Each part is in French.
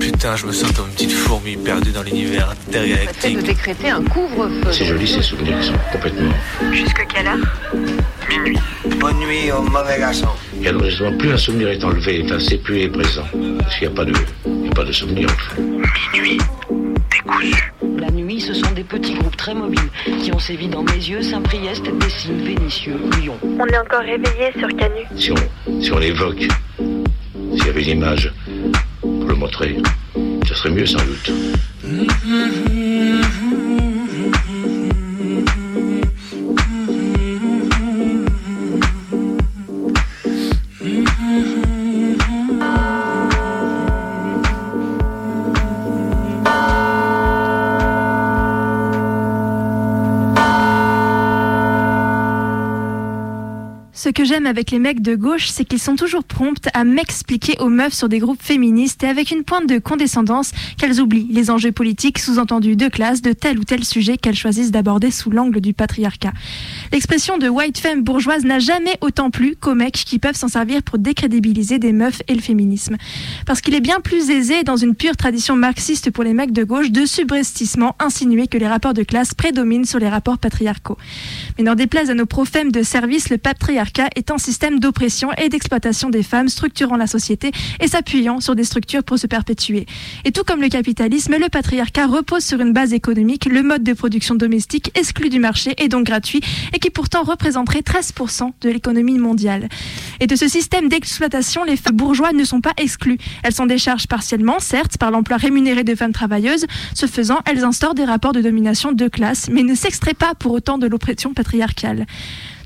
Putain, je me sens comme une petite fourmi perdue dans l'univers intergalactique. de décréter un couvre-feu. C'est joli ces souvenirs qui sont complètement. Jusque quelle heure? Minuit. Bonne nuit au mauvais garçon. Et alors justement, plus un souvenir est enlevé, enfin, c'est plus est présent. Parce qu'il n'y a pas de, il y a pas de souvenir en fait. Minuit. Décousu. La nuit, ce sont des petits groupes très mobiles qui ont sévi dans mes yeux, Saint-Priest, Dessines, Vénitieux, Lyon. On est encore réveillé sur Canu. Si on, si on l'évoque, s'il y avait une image pour le montrer, serait mieux sans doute. Que avec les mecs de gauche, c'est qu'ils sont toujours promptes à m'expliquer aux meufs sur des groupes féministes et avec une pointe de condescendance qu'elles oublient les enjeux politiques sous-entendus de classe de tel ou tel sujet qu'elles choisissent d'aborder sous l'angle du patriarcat. L'expression de white femme bourgeoise n'a jamais autant plu qu'aux mecs qui peuvent s'en servir pour décrédibiliser des meufs et le féminisme. Parce qu'il est bien plus aisé, dans une pure tradition marxiste pour les mecs de gauche, de subrestissement insinuer que les rapports de classe prédominent sur les rapports patriarcaux. Mais n'en déplaise à nos prophèmes de service, le patriarcat est un système d'oppression et d'exploitation des femmes structurant la société et s'appuyant sur des structures pour se perpétuer. Et tout comme le capitalisme, le patriarcat repose sur une base économique, le mode de production domestique exclu du marché et donc gratuit et qui pourtant représenterait 13% de l'économie mondiale. Et de ce système d'exploitation, les femmes bourgeois ne sont pas exclues. Elles s'en déchargent partiellement, certes, par l'emploi rémunéré de femmes travailleuses. Ce faisant, elles instaurent des rapports de domination de classe, mais ne s'extraient pas pour autant de l'oppression patriarcale.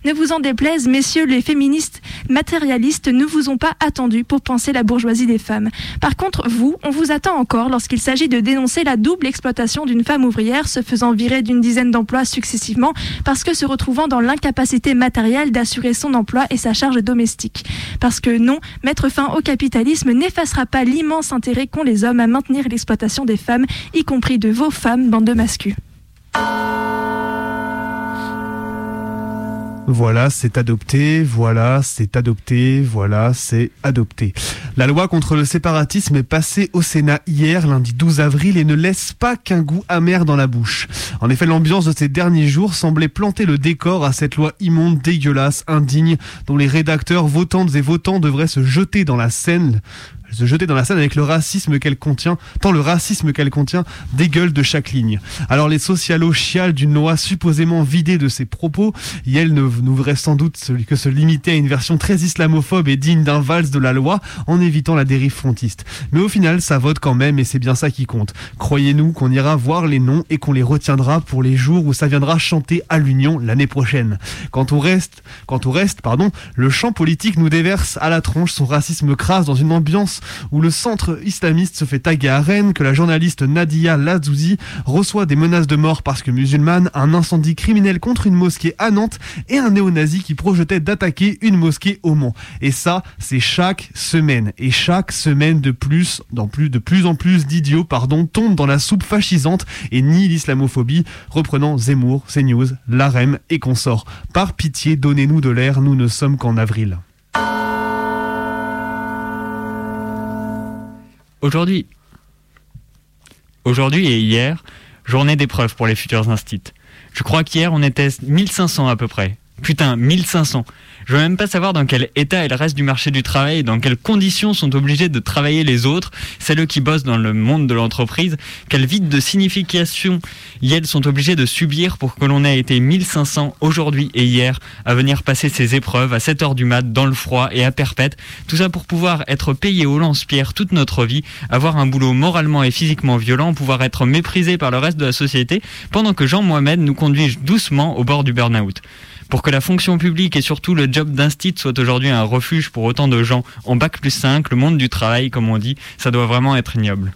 Ne vous en déplaise, messieurs les féministes matérialistes ne vous ont pas attendu pour penser la bourgeoisie des femmes. Par contre, vous, on vous attend encore lorsqu'il s'agit de dénoncer la double exploitation d'une femme ouvrière se faisant virer d'une dizaine d'emplois successivement parce que se retrouvant dans l'incapacité matérielle d'assurer son emploi et sa charge domestique. Parce que non, mettre fin au capitalisme n'effacera pas l'immense intérêt qu'ont les hommes à maintenir l'exploitation des femmes, y compris de vos femmes, bande de mascus. Voilà, c'est adopté, voilà, c'est adopté, voilà, c'est adopté. La loi contre le séparatisme est passée au Sénat hier, lundi 12 avril, et ne laisse pas qu'un goût amer dans la bouche. En effet, l'ambiance de ces derniers jours semblait planter le décor à cette loi immonde, dégueulasse, indigne, dont les rédacteurs, votantes et votants devraient se jeter dans la Seine se jeter dans la scène avec le racisme qu'elle contient, tant le racisme qu'elle contient dégueule de chaque ligne. Alors les socialos chialent d'une loi supposément vidée de ses propos, et elle ne reste sans doute que se limiter à une version très islamophobe et digne d'un valse de la loi en évitant la dérive frontiste. Mais au final, ça vote quand même et c'est bien ça qui compte. Croyez-nous qu'on ira voir les noms et qu'on les retiendra pour les jours où ça viendra chanter à l'Union l'année prochaine. Quant au reste, quant au reste, pardon, le champ politique nous déverse à la tronche son racisme crasse dans une ambiance où le centre islamiste se fait taguer à Rennes, que la journaliste Nadia Lazouzi reçoit des menaces de mort parce que musulmane, un incendie criminel contre une mosquée à Nantes et un néo-nazi qui projetait d'attaquer une mosquée au Mans. Et ça, c'est chaque semaine. Et chaque semaine de plus, de plus en plus d'idiots, pardon, tombent dans la soupe fascisante et nient l'islamophobie, reprenant Zemmour, CNews, l'AREM et consorts. Par pitié, donnez-nous de l'air, nous ne sommes qu'en avril. Aujourd'hui, aujourd'hui et hier, journée d'épreuve pour les futurs instits. Je crois qu'hier on était 1500 à peu près. Putain, 1500. Je veux même pas savoir dans quel état est le reste du marché du travail, dans quelles conditions sont obligés de travailler les autres, celles qui bossent dans le monde de l'entreprise, quel vide de signification elles sont obligés de subir pour que l'on ait été 1500 aujourd'hui et hier à venir passer ces épreuves à 7 heures du mat dans le froid et à perpète. Tout ça pour pouvoir être payé au lance-pierre toute notre vie, avoir un boulot moralement et physiquement violent, pouvoir être méprisé par le reste de la société, pendant que Jean Mohamed nous conduit doucement au bord du burn-out. Pour que la fonction publique et surtout le job d'instit soit aujourd'hui un refuge pour autant de gens en bac plus 5, le monde du travail, comme on dit, ça doit vraiment être ignoble.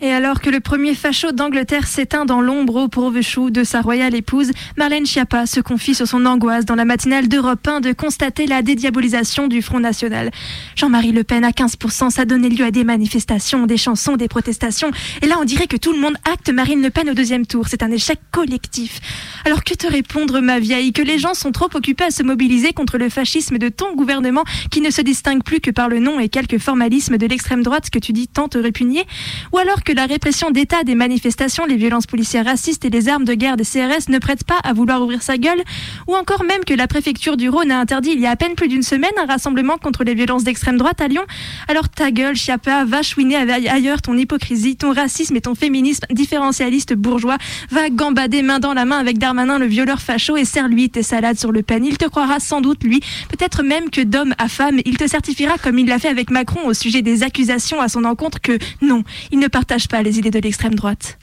Et alors que le premier facho d'Angleterre s'éteint dans l'ombre au pauvre chou de sa royale épouse, Marlène Schiappa se confie sur son angoisse dans la matinale d'Europe 1 de constater la dédiabolisation du Front National. Jean-Marie Le Pen à 15%, ça donnait lieu à des manifestations, des chansons, des protestations. Et là, on dirait que tout le monde acte Marine Le Pen au deuxième tour. C'est un échec collectif. Alors que te répondre, ma vieille Que les gens sont trop occupés à se mobiliser contre le fascisme de ton gouvernement qui ne se distingue plus que par le nom et quelques formalismes de l'extrême droite que tu dis tant te répugner? Ou alors que la répression d'État des manifestations, les violences policières racistes et les armes de guerre des CRS ne prêtent pas à vouloir ouvrir sa gueule Ou encore même que la préfecture du Rhône a interdit il y a à peine plus d'une semaine un rassemblement contre les violences d'extrême droite à Lyon Alors ta gueule, Chiappa, va chouiner ailleurs ton hypocrisie, ton racisme et ton féminisme différentialiste bourgeois. Va gambader main dans la main avec Darmanin, le violeur facho, et serre-lui tes salades sur le pain. Il te croira sans doute, lui, peut-être même que d'homme à femme, il te certifiera, comme il l'a fait avec Macron au sujet des accusations à son encontre, que non, il ne partage pas les idées de l'extrême droite.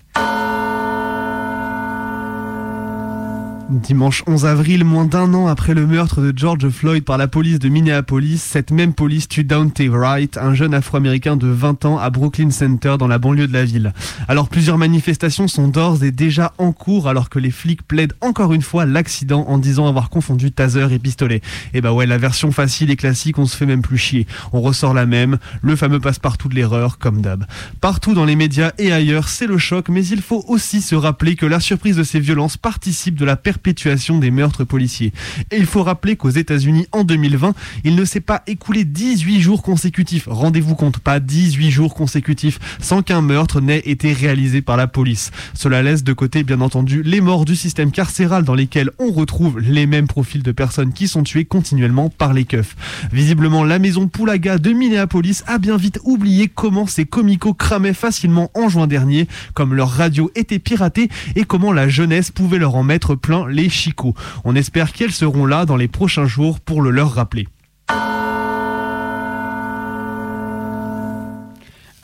Dimanche 11 avril, moins d'un an après le meurtre de George Floyd par la police de Minneapolis, cette même police tue Dante Wright, un jeune afro-américain de 20 ans à Brooklyn Center dans la banlieue de la ville. Alors plusieurs manifestations sont d'ores et déjà en cours alors que les flics plaident encore une fois l'accident en disant avoir confondu taser et pistolet. Et bah ouais, la version facile et classique, on se fait même plus chier. On ressort la même, le fameux passe-partout de l'erreur, comme d'hab. Partout dans les médias et ailleurs, c'est le choc, mais il faut aussi se rappeler que la surprise de ces violences participe de la perte perpétuation des meurtres policiers. Et il faut rappeler qu'aux États-Unis, en 2020, il ne s'est pas écoulé 18 jours consécutifs. Rendez-vous compte, pas 18 jours consécutifs sans qu'un meurtre n'ait été réalisé par la police. Cela laisse de côté, bien entendu, les morts du système carcéral dans lesquels on retrouve les mêmes profils de personnes qui sont tuées continuellement par les keufs. Visiblement, la maison Poulaga de Minneapolis a bien vite oublié comment ces comicos cramaient facilement en juin dernier, comme leur radio était piratée et comment la jeunesse pouvait leur en mettre plein les chicots. On espère qu'elles seront là dans les prochains jours pour le leur rappeler.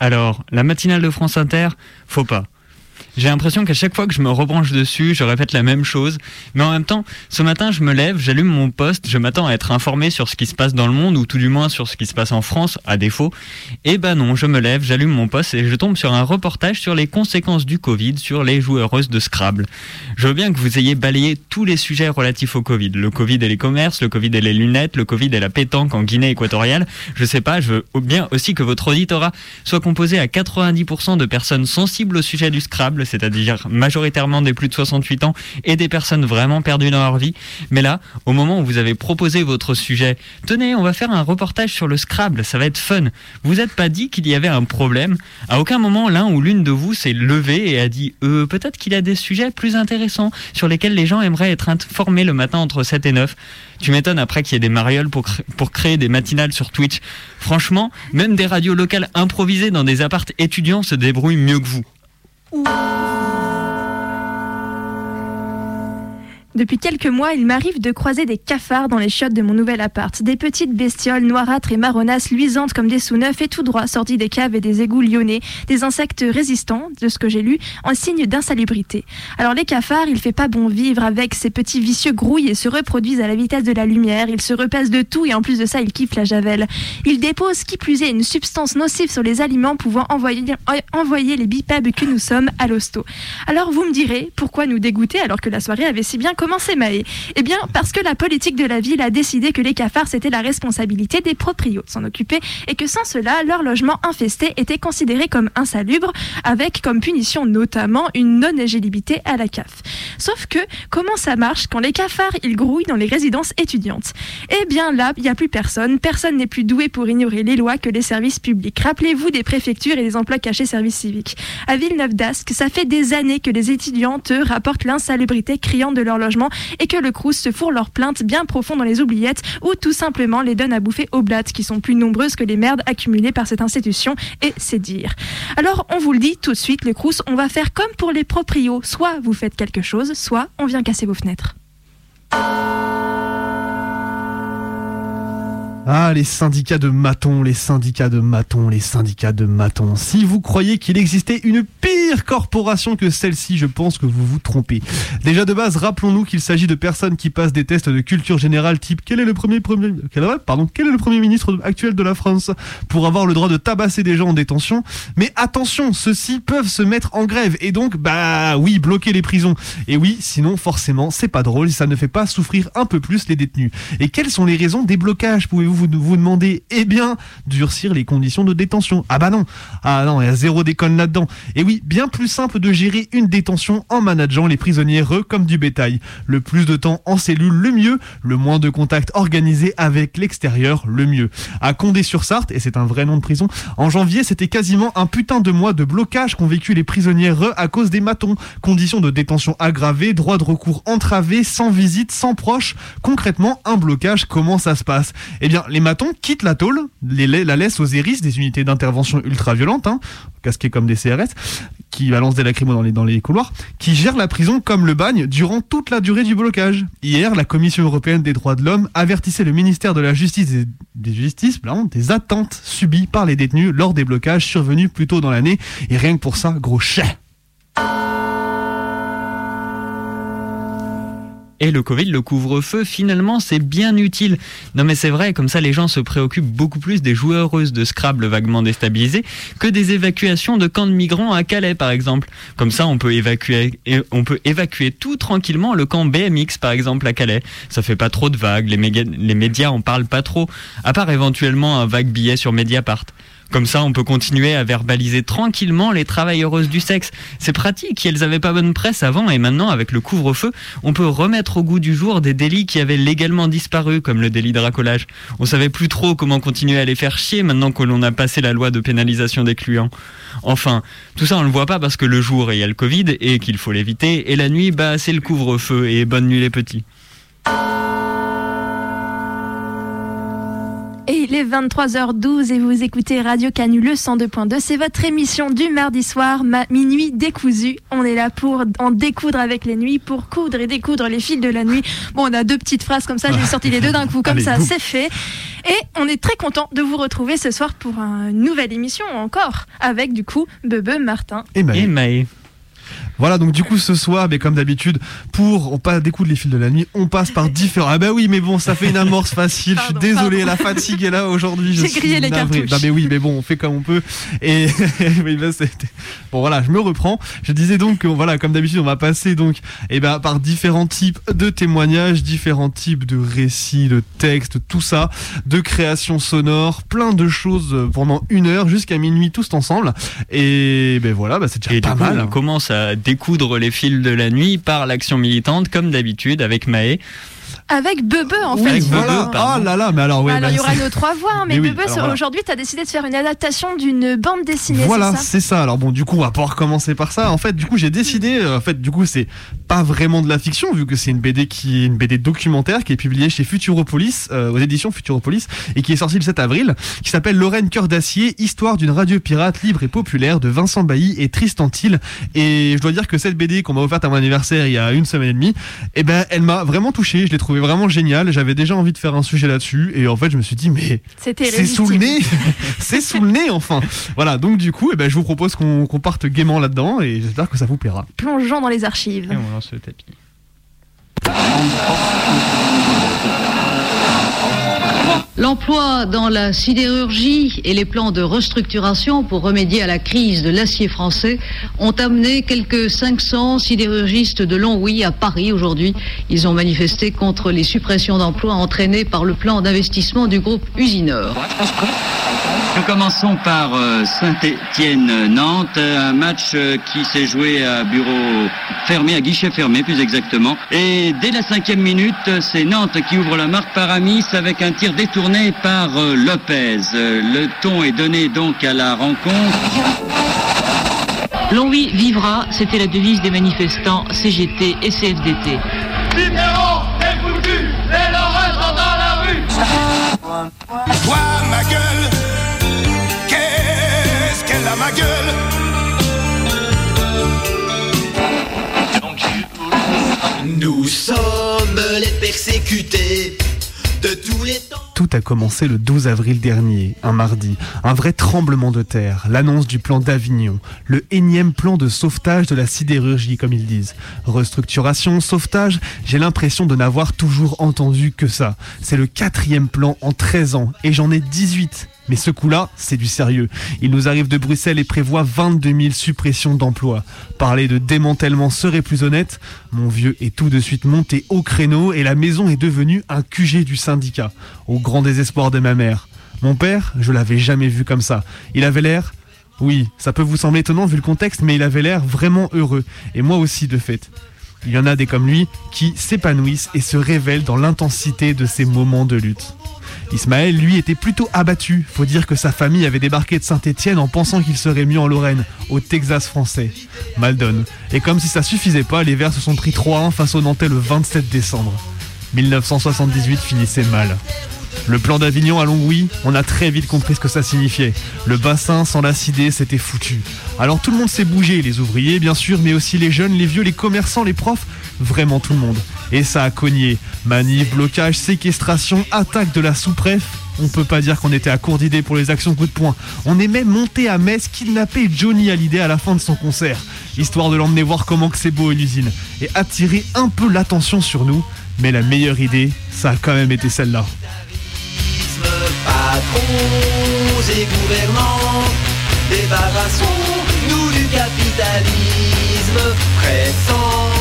Alors, la matinale de France Inter, faut pas. J'ai l'impression qu'à chaque fois que je me rebranche dessus, je répète la même chose. Mais en même temps, ce matin, je me lève, j'allume mon poste, je m'attends à être informé sur ce qui se passe dans le monde, ou tout du moins sur ce qui se passe en France, à défaut. Et ben non, je me lève, j'allume mon poste et je tombe sur un reportage sur les conséquences du Covid sur les joueuses de Scrabble. Je veux bien que vous ayez balayé tous les sujets relatifs au Covid. Le Covid et les commerces, le Covid et les lunettes, le Covid et la pétanque en Guinée équatoriale. Je sais pas, je veux bien aussi que votre auditorat soit composé à 90% de personnes sensibles au sujet du Scrabble c'est-à-dire majoritairement des plus de 68 ans et des personnes vraiment perdues dans leur vie. Mais là, au moment où vous avez proposé votre sujet, tenez, on va faire un reportage sur le Scrabble, ça va être fun. Vous n'êtes pas dit qu'il y avait un problème. À aucun moment, l'un ou l'une de vous s'est levé et a dit euh, peut-être qu'il y a des sujets plus intéressants sur lesquels les gens aimeraient être informés le matin entre 7 et 9. Tu m'étonnes après qu'il y ait des marioles pour, pour créer des matinales sur Twitch. Franchement, même des radios locales improvisées dans des appartes étudiants se débrouillent mieux que vous. Ooh. Depuis quelques mois, il m'arrive de croiser des cafards dans les chiottes de mon nouvel appart. Des petites bestioles noirâtres et marronasses, luisantes comme des sous-neufs et tout droit sorties des caves et des égouts lyonnais. Des insectes résistants, de ce que j'ai lu, en signe d'insalubrité. Alors les cafards, il fait pas bon vivre avec. Ces petits vicieux grouillent et se reproduisent à la vitesse de la lumière. Ils se repassent de tout et en plus de ça, ils kiffent la javel. Ils déposent, qui plus est, une substance nocive sur les aliments pouvant envoyer, envoyer les bipèbes que nous sommes à l'hosto. Alors vous me direz, pourquoi nous dégoûter alors que la soirée avait si bien Comment c'est Eh bien, parce que la politique de la ville a décidé que les cafards, c'était la responsabilité des proprios de s'en occuper et que sans cela, leur logement infesté était considéré comme insalubre, avec comme punition notamment une non-éligibilité à la CAF. Sauf que, comment ça marche quand les cafards, ils grouillent dans les résidences étudiantes? Eh bien là, il n'y a plus personne. Personne n'est plus doué pour ignorer les lois que les services publics. Rappelez-vous des préfectures et des emplois cachés services civiques. À Villeneuve d'Ascq, ça fait des années que les étudiantes rapportent l'insalubrité criante de leur logement et que le Crous se fourre leurs plaintes bien profond dans les oubliettes ou tout simplement les donne à bouffer aux blattes qui sont plus nombreuses que les merdes accumulées par cette institution et c'est dire. Alors on vous le dit tout de suite, le Crous, on va faire comme pour les proprios, soit vous faites quelque chose, soit on vient casser vos fenêtres. Ah, les syndicats de matons, les syndicats de matons, les syndicats de matons. Si vous croyez qu'il existait une pire corporation que celle-ci, je pense que vous vous trompez. Déjà de base, rappelons-nous qu'il s'agit de personnes qui passent des tests de culture générale type quel est le premier, premier quel, est le premier ministre actuel de la France? pour avoir le droit de tabasser des gens en détention. Mais attention, ceux-ci peuvent se mettre en grève et donc, bah oui, bloquer les prisons. Et oui, sinon forcément, c'est pas drôle, ça ne fait pas souffrir un peu plus les détenus. Et quelles sont les raisons des blocages Pouvez-vous vous vous demandez, eh bien, durcir les conditions de détention. Ah bah non, ah non, il y a zéro déconne là-dedans. Et oui, bien plus simple de gérer une détention en manageant les prisonniers re comme du bétail. Le plus de temps en cellule, le mieux. Le moins de contacts organisés avec l'extérieur, le mieux. À Condé-sur-Sarthe, et c'est un vrai nom de prison, en janvier, c'était quasiment un putain de mois de blocage qu'ont vécu les prisonniers re à cause des matons. Conditions de détention aggravées, droit de recours entravé, sans visite, sans proche. Concrètement, un blocage, comment ça se passe? Eh bien, les matons quittent la tôle, la laissent aux ERIS, des unités d'intervention ultra-violentes, hein, casquées comme des CRS, qui balancent des lacrymos dans les, couloirs, qui gèrent la prison comme le bagne durant toute la durée du blocage. Hier, la Commission européenne des droits de l'homme avertissait le ministère de la Justice et des Justices des attentes subies par les détenus lors des blocages survenus plus tôt dans l'année. Et rien que pour ça, gros chien Et le Covid, le couvre-feu, finalement, c'est bien utile. Non mais c'est vrai, comme ça les gens se préoccupent beaucoup plus des joueuses de Scrabble vaguement déstabilisées que des évacuations de camps de migrants à Calais, par exemple. Comme ça, on peut évacuer, on peut évacuer tout tranquillement le camp BMX, par exemple, à Calais. Ça fait pas trop de vagues, les, les médias en parlent pas trop, à part éventuellement un vague billet sur Mediapart. Comme ça, on peut continuer à verbaliser tranquillement les travailleuses du sexe. C'est pratique, elles n'avaient pas bonne presse avant et maintenant, avec le couvre-feu, on peut remettre au goût du jour des délits qui avaient légalement disparu, comme le délit de racolage. On savait plus trop comment continuer à les faire chier maintenant que l'on a passé la loi de pénalisation des clients. Enfin, tout ça on le voit pas parce que le jour il y a le Covid et qu'il faut l'éviter, et la nuit, bah c'est le couvre-feu et bonne nuit les petits. Et il est 23h12 et vous écoutez Radio Canu le 102.2. C'est votre émission du mardi soir, minuit décousu. On est là pour en découdre avec les nuits, pour coudre et découdre les fils de la nuit. Bon, on a deux petites phrases comme ça, j'ai sorti les deux d'un coup, comme ça, c'est fait. Et on est très content de vous retrouver ce soir pour une nouvelle émission encore, avec du coup Bebe, Martin et Maë. Voilà, donc du coup ce soir, mais comme d'habitude, pour on pas découdre les fils de la nuit, on passe par différents. Ah bah oui, mais bon, ça fait une amorce facile. je suis désolé, la fatigue est là aujourd'hui. J'ai grillé les cartouches. Bah mais oui, mais bon, on fait comme on peut. Et bon voilà, je me reprends. Je disais donc que voilà, comme d'habitude, on va passer donc et eh ben par différents types de témoignages, différents types de récits, de textes, tout ça, de créations sonores, plein de choses pendant une heure jusqu'à minuit tous ensemble. Et ben voilà, bah, c'est déjà pas mal. On commence à découdre les fils de la nuit par l'action militante, comme d'habitude avec Maë. Avec Bebe en fait. Voilà. Ah là là, mais alors ouais. Alors il y aura nos trois voix, hein, mais, Bebe, aujourd'hui, tu as décidé de faire une adaptation d'une bande dessinée. Voilà, c'est ça, Alors bon, du coup, on va pouvoir commencer par ça. En fait, du coup, j'ai décidé. Euh, en fait, du coup, c'est pas vraiment de la fiction vu que c'est une BD qui est une BD documentaire qui est publiée chez Futuropolis euh, aux éditions Futuropolis et qui est sortie le 7 avril, qui s'appelle Lorraine cœur d'acier, histoire d'une radio pirate libre et populaire de Vincent Bailly et Tristan Thiel. Et je dois dire que cette BD qu'on m'a offerte à mon anniversaire il y a une semaine et demie, eh ben, elle m'a vraiment touché. Je l'ai trouvé vraiment génial. J'avais déjà envie de faire un sujet là-dessus et en fait je me suis dit mais c'est sous le nez, c'est sous le nez enfin. Voilà donc du coup eh ben, je vous propose qu'on parte gaiement là-dedans et j'espère que ça vous plaira. Plongeons dans les archives. Et on lance le tapis. L'emploi dans la sidérurgie et les plans de restructuration pour remédier à la crise de l'acier français ont amené quelques 500 sidérurgistes de Longwy à Paris aujourd'hui. Ils ont manifesté contre les suppressions d'emplois entraînées par le plan d'investissement du groupe Usinor. Nous commençons par euh, Saint-Étienne-Nantes, un match euh, qui s'est joué à bureau fermé, à guichet fermé plus exactement. Et dès la cinquième minute, c'est Nantes qui ouvre la marque par Amis avec un tir détourné par euh, Lopez. Le ton est donné donc à la rencontre. Longwy vivra, c'était la devise des manifestants CGT et CFDT. Toi, ma gueule, qu'est-ce qu'elle a ma gueule? Nous sommes les persécutés a commencé le 12 avril dernier, un mardi. Un vrai tremblement de terre, l'annonce du plan d'Avignon, le énième plan de sauvetage de la sidérurgie, comme ils disent. Restructuration, sauvetage, j'ai l'impression de n'avoir toujours entendu que ça. C'est le quatrième plan en 13 ans, et j'en ai 18. Mais ce coup-là, c'est du sérieux. Il nous arrive de Bruxelles et prévoit 22 000 suppressions d'emplois. Parler de démantèlement serait plus honnête. Mon vieux est tout de suite monté au créneau et la maison est devenue un QG du syndicat, au grand désespoir de ma mère. Mon père, je l'avais jamais vu comme ça. Il avait l'air... Oui, ça peut vous sembler étonnant vu le contexte, mais il avait l'air vraiment heureux. Et moi aussi, de fait. Il y en a des comme lui qui s'épanouissent et se révèlent dans l'intensité de ces moments de lutte. Ismaël, lui, était plutôt abattu. Faut dire que sa famille avait débarqué de Saint-Étienne en pensant qu'il serait mieux en Lorraine, au Texas français. Maldon. Et comme si ça suffisait pas, les Verts se sont pris 3-1 face aux Nantais le 27 décembre. 1978 finissait mal. Le plan d'Avignon à Longwy, on a très vite compris ce que ça signifiait. Le bassin sans l'acidé, c'était foutu. Alors tout le monde s'est bougé, les ouvriers bien sûr, mais aussi les jeunes, les vieux, les commerçants, les profs, vraiment tout le monde. Et ça a cogné. Manif, blocage, séquestration, attaque de la sous-préf. On peut pas dire qu'on était à court d'idées pour les actions coup de poing. On est même monté à Metz kidnapper Johnny Hallyday à la fin de son concert, histoire de l'emmener voir comment que c'est beau une usine, et attirer un peu l'attention sur nous. Mais la meilleure idée, ça a quand même été celle-là. Patrons et gouvernants, débarrassons-nous du capitalisme pressant.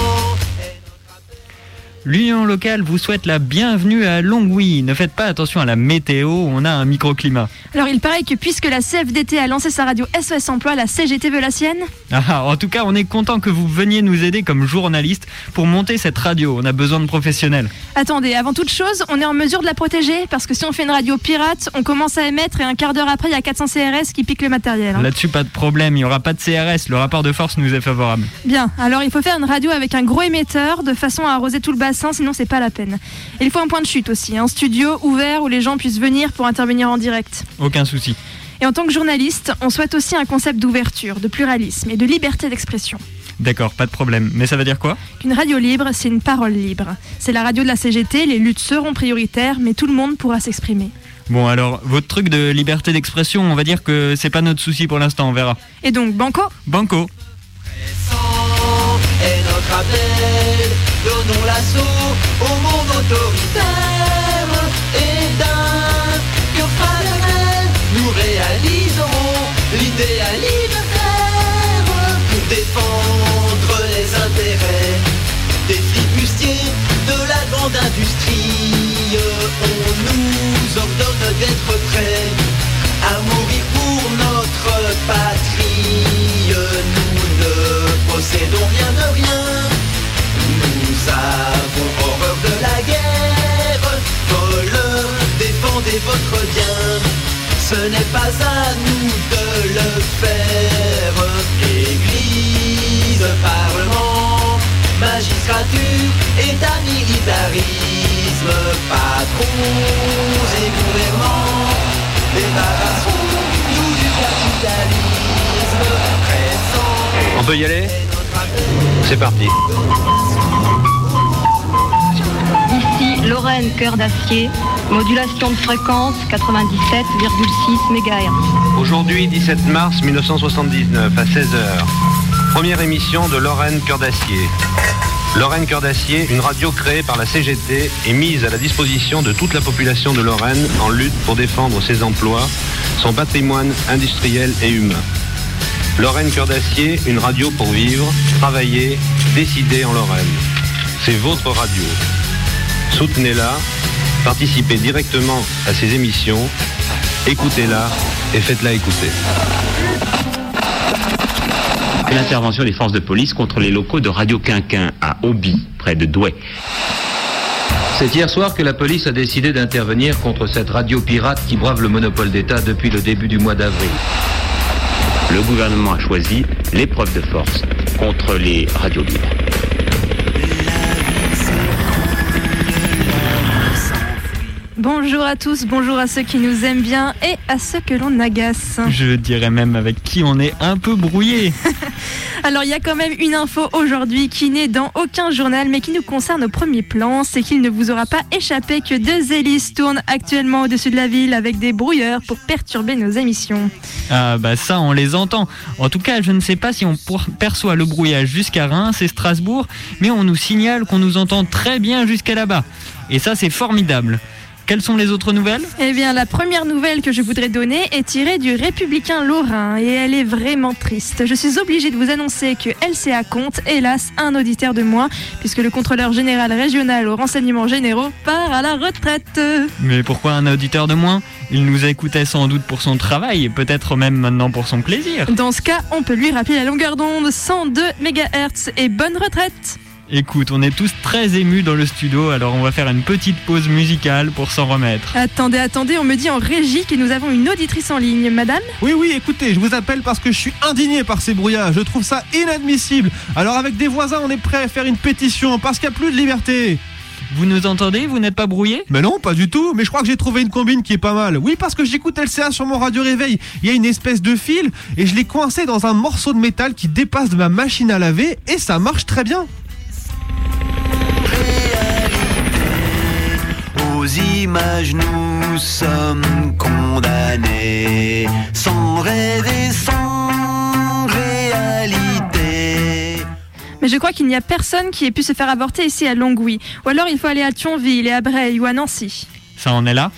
L'Union locale vous souhaite la bienvenue à Longwy. Ne faites pas attention à la météo, on a un microclimat. Alors il paraît que puisque la CFDT a lancé sa radio SOS Emploi, la CGT veut la sienne Ah, en tout cas, on est content que vous veniez nous aider comme journaliste pour monter cette radio. On a besoin de professionnels. Attendez, avant toute chose, on est en mesure de la protéger? Parce que si on fait une radio pirate, on commence à émettre et un quart d'heure après, il y a 400 CRS qui piquent le matériel. hein. Là-dessus, pas de problème, il n'y aura pas de CRS, le rapport de force nous est favorable. Bien, alors il faut faire une radio avec un gros émetteur de façon à arroser tout le bassin, sinon c'est pas la peine. Et il faut un point de chute aussi, un studio ouvert où les gens puissent venir pour intervenir en direct. Aucun souci. Et en tant que journaliste, on souhaite aussi un concept d'ouverture, de pluralisme et de liberté d'expression. D'accord, pas de problème. Mais ça veut dire quoi? Une radio libre, c'est une parole libre. C'est la radio de la CGT, les luttes seront prioritaires, mais tout le monde pourra s'exprimer. Bon, alors, votre truc de liberté d'expression, on va dire que c'est pas notre souci pour l'instant, on verra. Et donc, Banco? Banco. Donnons l'assaut au monde autoritaire et d'un cœur fraternel. Nous réaliserons l'idéal libertaire pour défendre les intérêts des flibustiers de la grande industrie. On nous ordonne d'être prêts à mourir pour notre patrie. Nous ne possédons rien de rien. Votre bien. Ce n'est pas à nous de le faire. Église, parlement, magistrature, état militarisme, patrons et gouvernants. Débarrassons-nous du capitalisme pressant. On peut y aller? C'est parti. Lorraine Cœur d'Acier, modulation de fréquence 97,6 MHz. Aujourd'hui, 17 mars 1979, à 16h. Première émission de Lorraine Cœur d'Acier. Lorraine Cœur d'Acier, une radio créée par la CGT et mise à la disposition de toute la population de Lorraine en lutte pour défendre ses emplois, son patrimoine industriel et humain. Lorraine Cœur d'Acier, une radio pour vivre, travailler, décider en Lorraine. C'est votre radio. Soutenez-la, participez directement à ses émissions, écoutez-la et faites-la écouter. L'intervention des forces de police contre les locaux de Radio Quinquin à Auby, près de Douai. C'est hier soir que la police a décidé d'intervenir contre cette radio pirate qui brave le monopole d'État depuis le début du mois d'avril. Le gouvernement a choisi l'épreuve de force contre les radios libres. Bonjour à tous, bonjour à ceux qui nous aiment bien et à ceux que l'on agace. Je dirais même avec qui on est un peu brouillé. Alors il y a quand même une info aujourd'hui qui n'est dans aucun journal mais qui nous concerne au premier plan, c'est qu'il ne vous aura pas échappé que deux hélices tournent actuellement au-dessus de la ville avec des brouilleurs pour perturber nos émissions. Ah bah ça on les entend. En tout cas je ne sais pas si on perçoit le brouillage jusqu'à Reims et Strasbourg, mais on nous signale qu'on nous entend très bien jusqu'à là-bas. Et ça c'est formidable. Quelles sont les autres nouvelles? Eh bien, la première nouvelle que je voudrais donner est tirée du Républicain Lorrain et elle est vraiment triste. Je suis obligée de vous annoncer que LCA compte, hélas, un auditeur de moins, puisque le contrôleur général régional aux renseignements généraux part à la retraite. Mais pourquoi un auditeur de moins? Il nous écoutait sans doute pour son travail et peut-être même maintenant pour son plaisir. Dans ce cas, on peut lui rappeler la longueur d'onde 102 MHz et bonne retraite. Écoute, on est tous très émus dans le studio, alors on va faire une petite pause musicale pour s'en remettre. Attendez, attendez, on me dit en régie que nous avons une auditrice en ligne, madame Oui, oui, écoutez, je vous appelle parce que je suis indigné par ces brouillages. Je trouve ça inadmissible. Alors, avec des voisins, on est prêt à faire une pétition parce qu'il n'y a plus de liberté. Vous nous entendez? Vous n'êtes pas brouillé? Mais non, pas du tout. Mais je crois que j'ai trouvé une combine qui est pas mal. Oui, parce que j'écoute LCA sur mon radio réveil. Il y a une espèce de fil et je l'ai coincé dans un morceau de métal qui dépasse de ma machine à laver et ça marche très bien. Aux images, nous sommes condamnés, sans rêve et sans réalité. Mais je crois qu'il n'y a personne qui ait pu se faire avorter ici à Longwy. Ou alors il faut aller à Thionville et à Breil ou à Nancy. Ça en est là?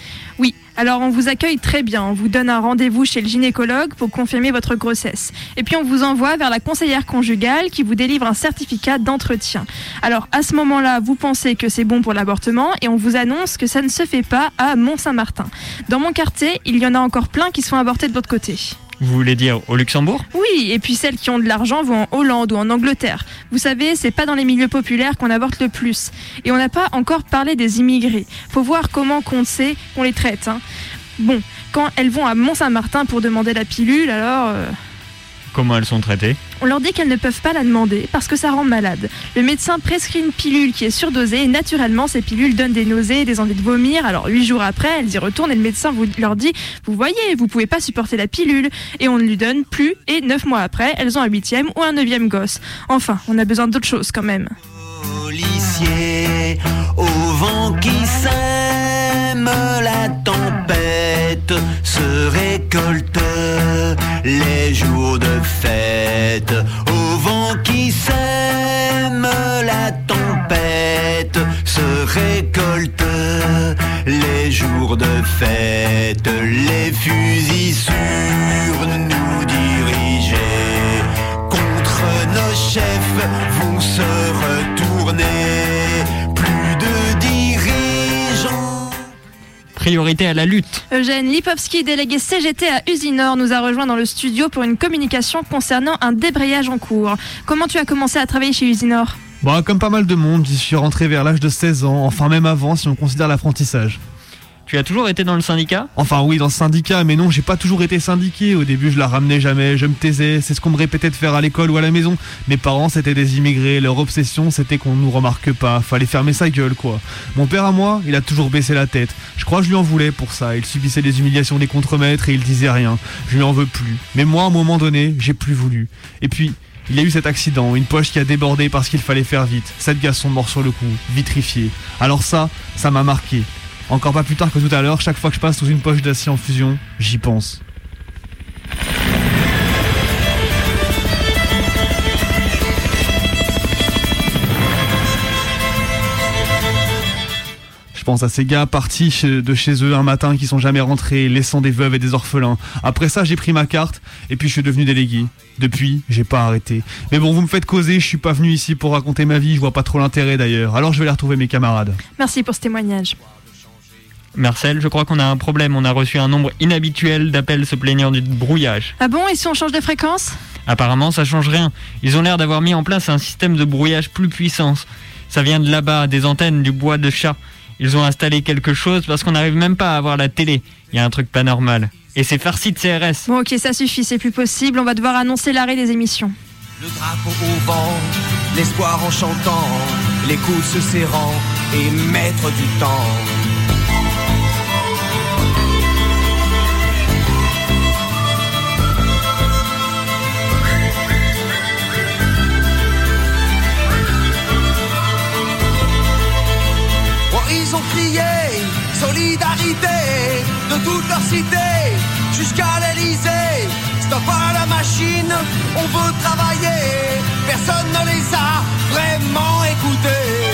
Alors on vous accueille très bien, on vous donne un rendez-vous chez le gynécologue pour confirmer votre grossesse. Et puis on vous envoie vers la conseillère conjugale qui vous délivre un certificat d'entretien. Alors à ce moment-là, vous pensez que c'est bon pour l'avortement et on vous annonce que ça ne se fait pas à Mont-Saint-Martin. Dans mon quartier, il y en a encore plein qui sont avortés de l'autre côté. Vous voulez dire au Luxembourg Oui, et puis celles qui ont de l'argent vont en Hollande ou en Angleterre. Vous savez, c'est pas dans les milieux populaires qu'on avorte le plus. Et on n'a pas encore parlé des immigrés. Faut voir comment qu'on sait qu'on les traite. hein. Bon, quand elles vont à Mont-Saint-Martin pour demander la pilule, alors euh, Comment elles sont traitées? On leur dit qu'elles ne peuvent pas la demander parce que ça rend malade. Le médecin prescrit une pilule qui est surdosée et naturellement ces pilules donnent des nausées des envies de vomir. Alors huit jours après, elles y retournent et le médecin leur dit Vous voyez, vous pouvez pas supporter la pilule et on ne lui donne plus. Et neuf mois après, elles ont un huitième ou un neuvième gosse. Enfin, on a besoin d'autre chose quand même. La tempête se récolte les jours de fête au vent qui sème la tempête se récolte les jours de fête les fusils sur nous diriger. Contre nos chefs vont se Priorité à la lutte. Eugène Lipovski, délégué CGT à Usinor, nous a rejoint dans le studio pour une communication concernant un débrayage en cours. Comment tu as commencé à travailler chez Usinor Bah, comme pas mal de monde, j'y suis rentré vers l'âge de 16 ans, enfin même avant si on considère l'apprentissage. Tu as toujours été dans le syndicat Enfin oui, dans le syndicat, mais non, j'ai pas toujours été syndiqué. Au début, je la ramenais jamais, je me taisais, c'est ce qu'on me répétait de faire à l'école ou à la maison. Mes parents, c'était des immigrés, leur obsession, c'était qu'on nous remarque pas, fallait fermer sa gueule, quoi. Mon père à moi, il a toujours baissé la tête. Je crois que je lui en voulais pour ça. Il subissait des humiliations des contremaîtres et il disait rien. Je lui en veux plus. Mais moi, à un moment donné, j'ai plus voulu. Et puis, il y a eu cet accident, une poche qui a débordé parce qu'il fallait faire vite. Sept gars sont morts sur le coup, vitrifiés. Alors ça, ça m'a marqué. Encore pas plus tard que tout à l'heure, chaque fois que je passe sous une poche d'acier en fusion, j'y pense. Je pense à ces gars partis de chez eux un matin qui sont jamais rentrés, laissant des veuves et des orphelins. Après ça, j'ai pris ma carte et puis je suis devenu délégué. Depuis, j'ai pas arrêté. Mais bon, vous me faites causer, je suis pas venu ici pour raconter ma vie, je vois pas trop l'intérêt d'ailleurs. Alors je vais aller retrouver mes camarades. Merci pour ce témoignage. Marcel, je crois qu'on a un problème. On a reçu un nombre inhabituel d'appels se plaignant du brouillage. Ah bon, et si on change de fréquence? Apparemment, ça change rien. Ils ont l'air d'avoir mis en place un système de brouillage plus puissant. Ça vient de là-bas, des antennes, du bois de chat. Ils ont installé quelque chose parce qu'on n'arrive même pas à avoir la télé. Il y a un truc pas normal. Et c'est farci de CRS. Bon, ok, ça suffit, c'est plus possible. On va devoir annoncer l'arrêt des émissions. Le drapeau au vent, l'espoir en chantant, les coudes se serrant et mettre du temps. ils ont crié solidarité de toute leur cité jusqu'à l'Elysée. Stop à la machine, on veut travailler. Personne ne les a vraiment écoutés.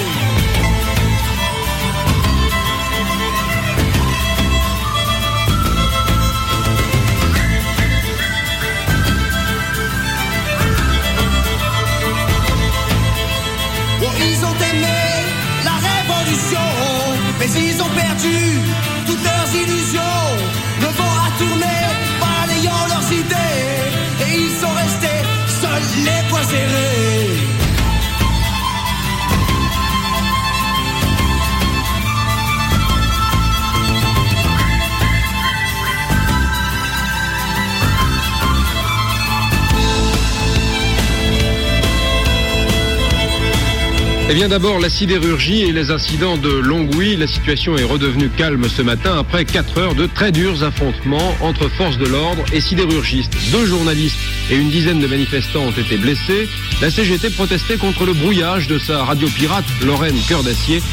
Eh bien d'abord la sidérurgie et les incidents de Longwy. La situation est redevenue calme ce matin après 4 heures de très durs affrontements entre forces de l'ordre et sidérurgistes. Deux journalistes et une dizaine de manifestants ont été blessés. La CGT protestait contre le brouillage de sa radio pirate Lorraine Cœur d'Acier.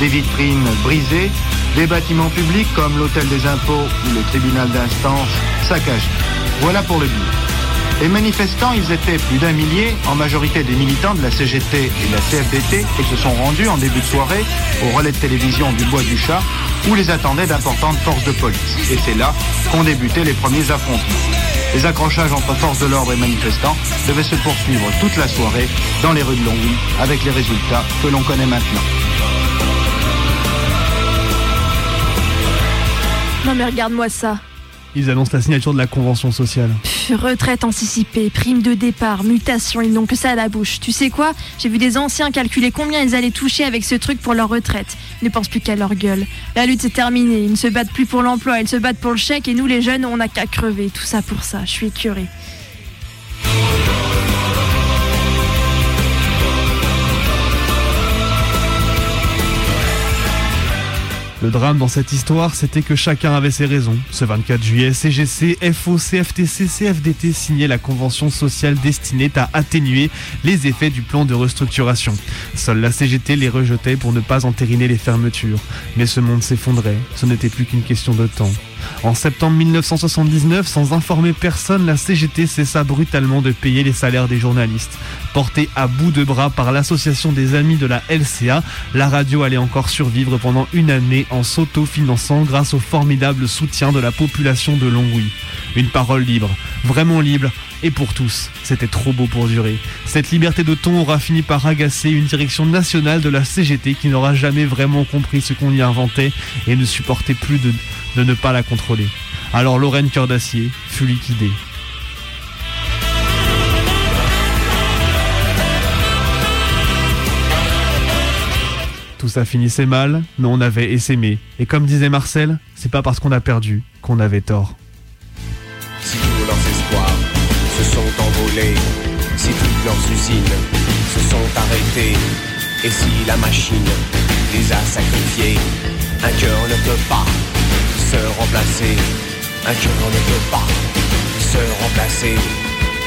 Des vitrines brisées, des bâtiments publics comme l'hôtel des impôts ou le tribunal d'instance saccagés. Voilà pour le bilan. Les manifestants, ils étaient plus d'un millier, en majorité des militants de la CGT et de la CFDT, et se sont rendus en début de soirée au relais de télévision du Bois du Chat, où les attendaient d'importantes forces de police. Et c'est là qu'ont débuté les premiers affrontements. Les accrochages entre forces de l'ordre et manifestants devaient se poursuivre toute la soirée dans les rues de Longwy, avec les résultats que l'on connaît maintenant. Non mais regarde-moi ça. Ils annoncent la signature de la convention sociale. Retraite anticipée, prime de départ, mutation, ils n'ont que ça à la bouche. Tu sais quoi? J'ai vu des anciens calculer combien ils allaient toucher avec ce truc pour leur retraite. Ils ne pensent plus qu'à leur gueule. La lutte est terminée, ils ne se battent plus pour l'emploi, ils se battent pour le chèque et nous les jeunes, on n'a qu'à crever. Tout ça pour ça, je suis écœurée. Le drame dans cette histoire, c'était que chacun avait ses raisons. Ce 24 juillet, CGC, FO, CFTC, CFDT signaient la convention sociale destinée à atténuer les effets du plan de restructuration. Seule la CGT les rejetait pour ne pas entériner les fermetures. Mais ce monde s'effondrait, ce n'était plus qu'une question de temps. En septembre 1979, sans informer personne, la CGT cessa brutalement de payer les salaires des journalistes. Portée à bout de bras par l'association des amis de la LCA, la radio allait encore survivre pendant une année en s'auto-finançant grâce au formidable soutien de la population de Longwy. Une parole libre, vraiment libre, et pour tous. C'était trop beau pour durer. Cette liberté de ton aura fini par agacer une direction nationale de la CGT qui n'aura jamais vraiment compris ce qu'on y inventait et ne supportait plus de, de ne pas la contrôler. Alors Lorraine Cœur d'Acier fut liquidée. Tout ça finissait mal, mais on avait essaimé. Et comme disait Marcel, c'est pas parce qu'on a perdu qu'on avait tort. Si tous leurs espoirs se sont envolés, si toutes leurs usines se sont arrêtées, et si la machine les a sacrifiés, un cœur ne peut pas se remplacer, un cœur ne peut pas se remplacer,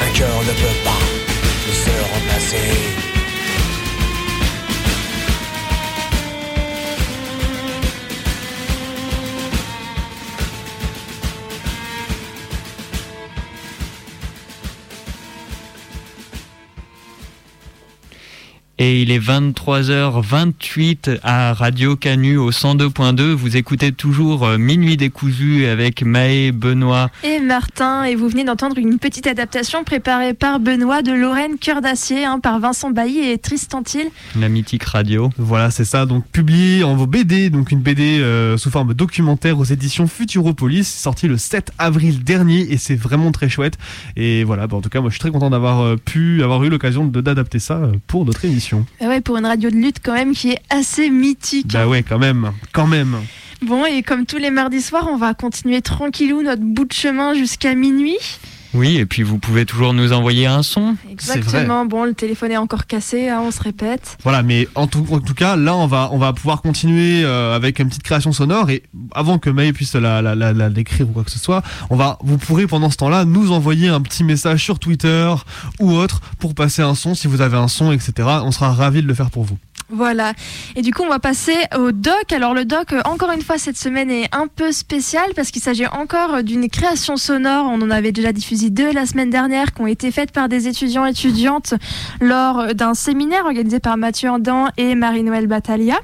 un cœur ne peut pas se remplacer. Et il est 23h28 à Radio Canu au 102.2. Vous écoutez toujours euh, Minuit décousu avec Maë, Benoît. Et Martin, et vous venez d'entendre une petite adaptation préparée par Benoît de Lorraine Cœur d'Acier, hein, par Vincent Bailly et Tristan Thiel. La mythique radio. Voilà, c'est ça. Donc publié en vos BD, donc une BD euh, sous forme documentaire aux éditions Futuropolis, sorti le 7 avril dernier et c'est vraiment très chouette. Et voilà, bah, en tout cas, moi je suis très content d'avoir euh, pu avoir eu l'occasion d'adapter ça euh, pour notre émission. Ah ouais, pour une radio de lutte quand même qui est assez mythique. Bah ouais, quand même, quand même. Bon, et comme tous les mardis soirs, on va continuer tranquillou notre bout de chemin jusqu'à minuit. Oui, et puis vous pouvez toujours nous envoyer un son. Exactement. Bon, le téléphone est encore cassé, hein, on se répète. Voilà, mais en tout, en tout cas, là, on va, on va pouvoir continuer euh, avec une petite création sonore. Et avant que Maë puisse la, la, la, la décrire ou quoi que ce soit, on va, vous pourrez pendant ce temps-là nous envoyer un petit message sur Twitter ou autre pour passer un son si vous avez un son, etc. On sera ravis de le faire pour vous. Voilà. Et du coup, on va passer au doc. Alors le doc, euh, encore une fois, cette semaine est un peu spécial parce qu'il s'agit encore euh, d'une création sonore. On en avait déjà diffusé deux la semaine dernière qui ont été faites par des étudiants et étudiantes lors euh, d'un séminaire organisé par Mathieu Andan et Marie-Noël Battaglia.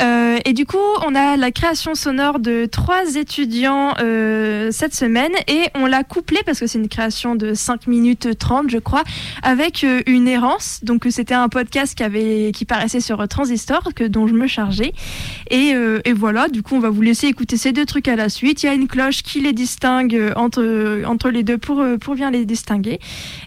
Euh, et du coup, on a la création sonore de trois étudiants euh, cette semaine et on l'a couplé parce que c'est une création de 5 minutes 30, je crois, avec euh, une errance. Donc c'était un podcast qui avait qui paraissait sur Transistor que dont je me chargeais. Et, et voilà, du coup, on va vous laisser écouter ces deux trucs à la suite. Il y a une cloche qui les distingue entre entre les deux pour pour bien les distinguer.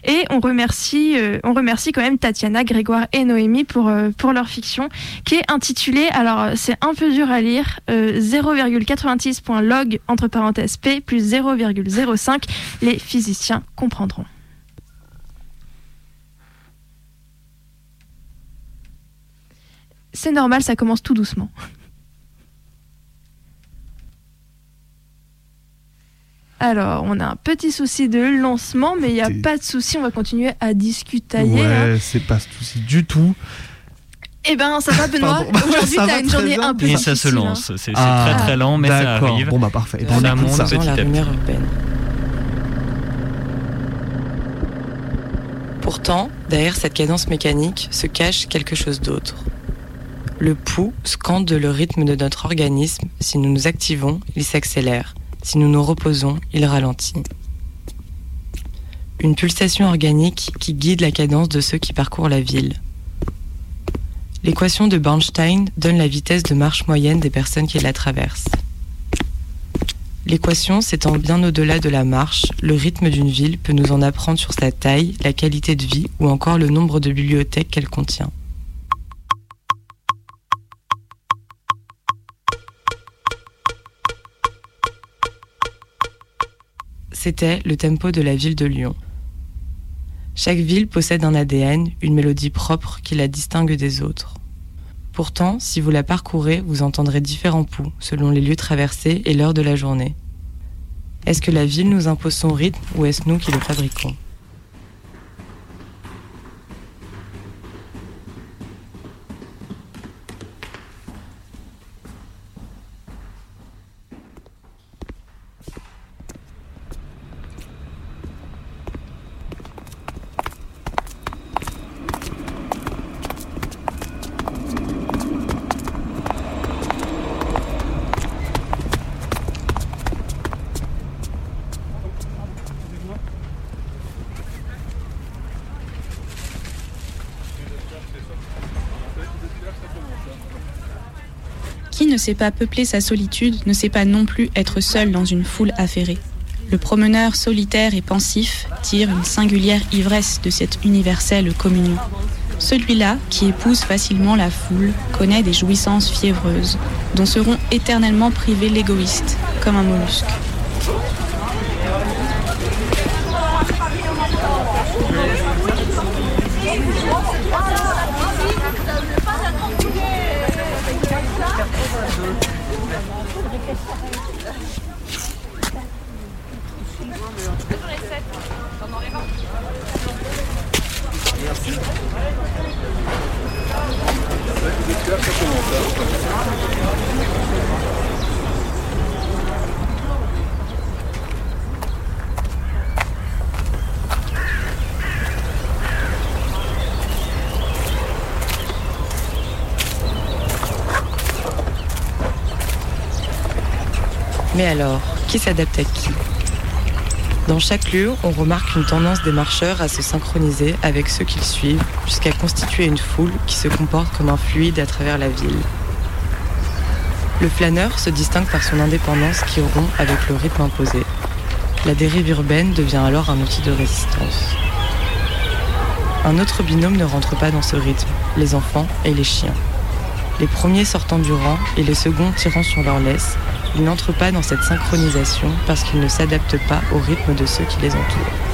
Et on remercie on remercie quand même Tatiana, Grégoire et Noémie pour pour leur fiction qui est intitulée alors c'est un peu dur à lire euh, 0,86.log entre parenthèses p plus 0,05 les physiciens comprendront. C'est normal, ça commence tout doucement. Alors, on a un petit souci de lancement, mais il n'y a pas de souci, on va continuer à discuter. hein. Ouais, c'est pas ce souci du tout. Eh ben, ça va, Benoît. Aujourd'hui, t'as une journée bien. un peu Et ça se hein. lance. C'est Ah, très très lent, mais ça d'accord. arrive. Bon, bah, parfait. On ça écoute monte petit la à petit. rumeur urbaine. Pourtant, derrière cette cadence mécanique se cache quelque chose d'autre. Le pouls scande le rythme de notre organisme. Si nous nous activons, il s'accélère. Si nous nous reposons, il ralentit. Une pulsation organique qui guide la cadence de ceux qui parcourent la ville. L'équation de Bernstein donne la vitesse de marche moyenne des personnes qui la traversent. L'équation s'étend bien au-delà de la marche, le rythme d'une ville peut nous en apprendre sur sa taille, la qualité de vie ou encore le nombre de bibliothèques qu'elle contient. C'était le tempo de la ville de Lyon. Chaque ville possède un ADN, une mélodie propre qui la distingue des autres. Pourtant, si vous la parcourez, vous entendrez différents pouls selon les lieux traversés et l'heure de la journée. Est-ce que la ville nous impose son rythme ou est-ce nous qui le fabriquons? Sait pas peupler sa solitude ne sait pas non plus être seul dans une foule affairée. Le promeneur solitaire et pensif tire une singulière ivresse de cette universelle communion. Celui-là, qui épouse facilement la foule, connaît des jouissances fiévreuses, dont seront éternellement privés l'égoïste, comme un mollusque. Mais alors, qui s'adapte à qui? Dans chaque lieu, on remarque une tendance des marcheurs à se synchroniser avec ceux qu'ils suivent, jusqu'à constituer une foule qui se comporte comme un fluide à travers la ville. Le flâneur se distingue par son indépendance qui rompt avec le rythme imposé. La dérive urbaine devient alors un outil de résistance. Un autre binôme ne rentre pas dans ce rythme, les enfants et les chiens. Les premiers sortant du rang et les seconds tirant sur leur laisse, ils n'entrent pas dans cette synchronisation parce qu'ils ne s'adaptent pas au rythme de ceux qui les entourent.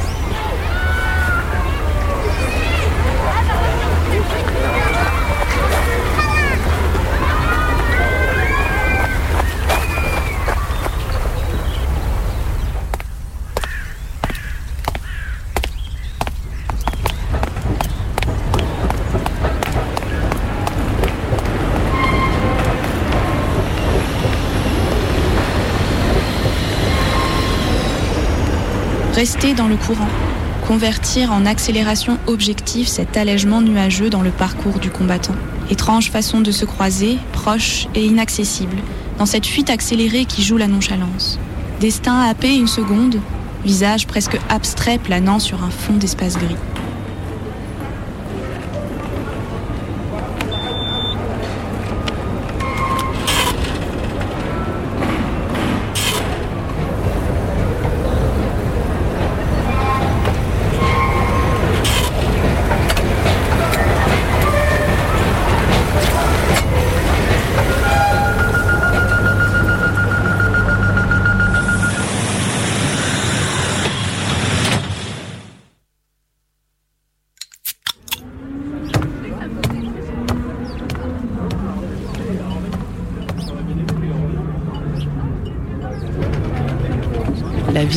Rester dans le courant, convertir en accélération objective cet allègement nuageux dans le parcours du combattant. Étrange façon de se croiser, proche et inaccessible, dans cette fuite accélérée qui joue la nonchalance. Destin happé une seconde, visage presque abstrait planant sur un fond d'espace gris.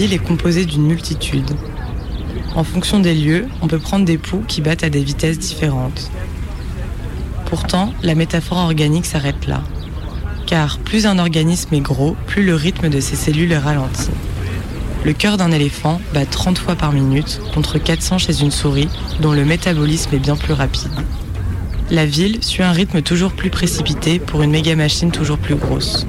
Est composée d'une multitude. En fonction des lieux, on peut prendre des poux qui battent à des vitesses différentes. Pourtant, la métaphore organique s'arrête là. Car plus un organisme est gros, plus le rythme de ses cellules est ralenti. Le cœur d'un éléphant bat 30 fois par minute contre 400 chez une souris dont le métabolisme est bien plus rapide. La ville suit un rythme toujours plus précipité pour une méga machine toujours plus grosse.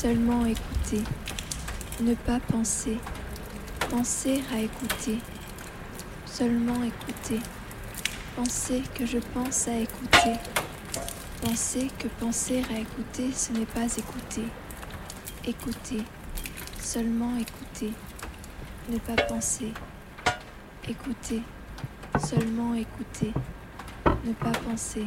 Seulement écouter, ne pas penser, penser à écouter, seulement écouter, penser que je pense à écouter, penser que penser à écouter ce n'est pas écouter, écouter, seulement écouter, ne pas penser, écouter, seulement écouter, ne pas penser.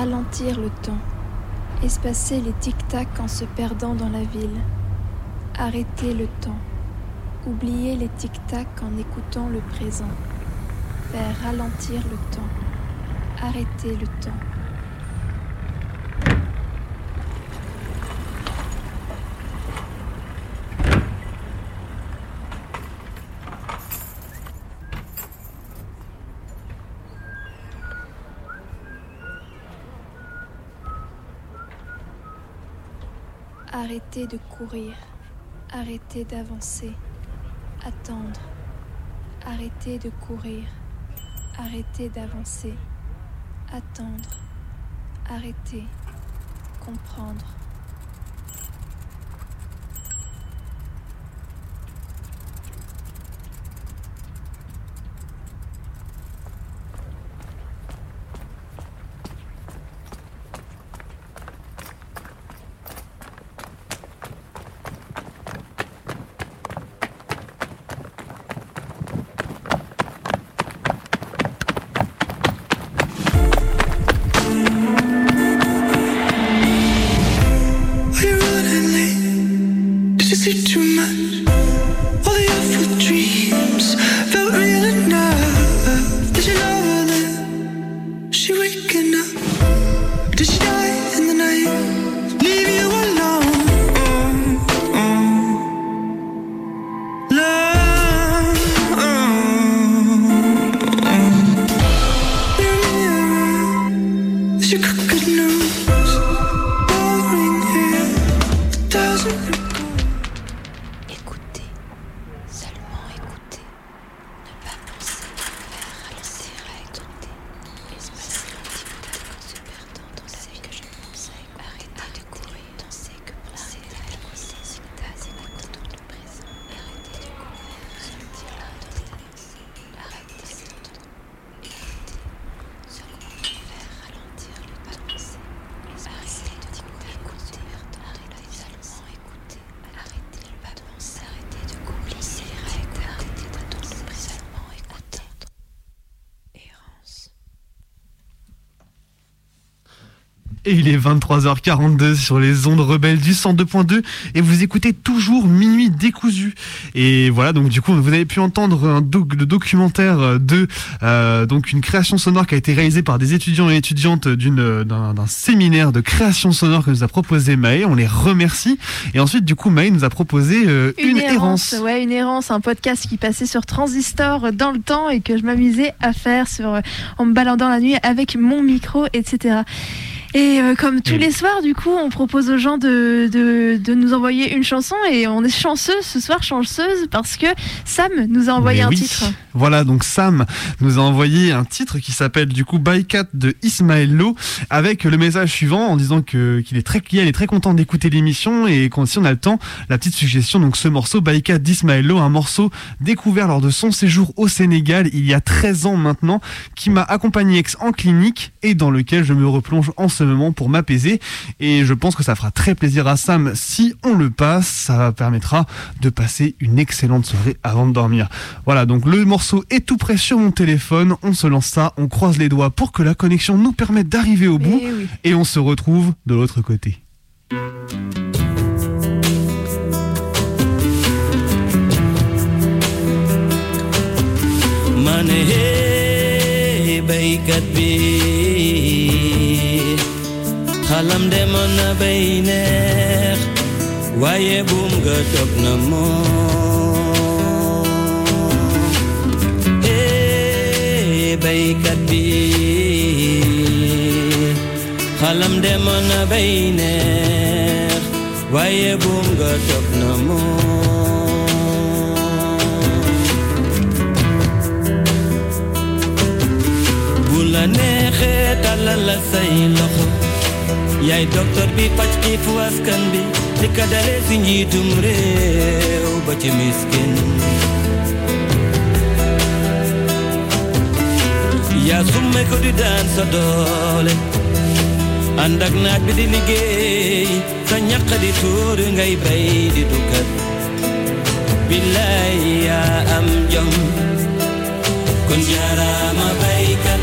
Ralentir le temps. Espacer les tic-tac en se perdant dans la ville. Arrêter le temps. Oublier les tic-tac en écoutant le présent. Faire ralentir le temps. Arrêter le temps. Arrêter de courir. Arrêter d'avancer. Attendre. Arrêter de courir. Arrêter d'avancer. Attendre. Arrêter. Comprendre. 23h42 sur les ondes rebelles du 102.2 et vous écoutez toujours Minuit décousu. Et voilà, donc du coup, vous avez pu entendre un doc- le documentaire de euh, donc une création sonore qui a été réalisée par des étudiants et étudiantes d'une d'un séminaire de création sonore que nous a proposé Maë. On les remercie. Et ensuite, du coup, Maë nous a proposé euh, une, errance. Ouais, une errance, un podcast qui passait sur Transistor dans le temps et que je m'amusais à faire sur, en me baladant la nuit avec mon micro, etc. Et euh, comme tous les soirs, du coup, on propose aux gens de, de, de nous envoyer une chanson et on est chanceux ce soir, chanceuse, parce que Sam nous a envoyé Mais un oui. titre. Voilà, donc Sam nous a envoyé un titre qui s'appelle du coup Bycat de Ismaël Lo avec le message suivant en disant que qu'il est très qu'il est très content d'écouter l'émission et qu'on si on a le temps, la petite suggestion donc ce morceau Bycat d'Ismaël Lo, un morceau découvert lors de son séjour au Sénégal il y a 13 ans maintenant qui m'a accompagné ex en clinique et dans lequel je me replonge en ce moment pour m'apaiser et je pense que ça fera très plaisir à Sam si on le passe, ça permettra de passer une excellente soirée avant de dormir. Voilà, donc le morceau est tout près sur mon téléphone, on se lance ça, on croise les doigts pour que la connexion nous permette d'arriver au bout oui. et on se retrouve de l'autre côté. hey alam de mon na beiner waye bum gatop na mo eh baykat bi alam de mon na beiner waye bum yaay docteur bi faj xiif askan bi di ka dale si njiitum réew ba ci miskin summe ko di daan sa doole ànd ak naaj bi di liggéey sa ñaq di tuur ngay bay di dukkat billaay yaa am jom kon jaaraama baykat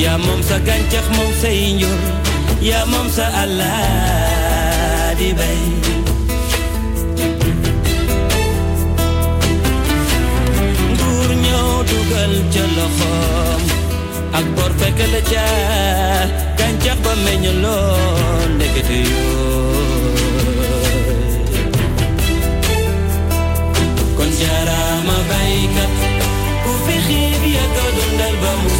يا مامسا كانتخ مامسا ينجر يا مامسا الله دي بي دور نيو دوغل جلخم أكبر فكال جا كانتخ بمين يلون نكتيو كون جارا ما بايكا وفي خيبيا تودون دلبا موسى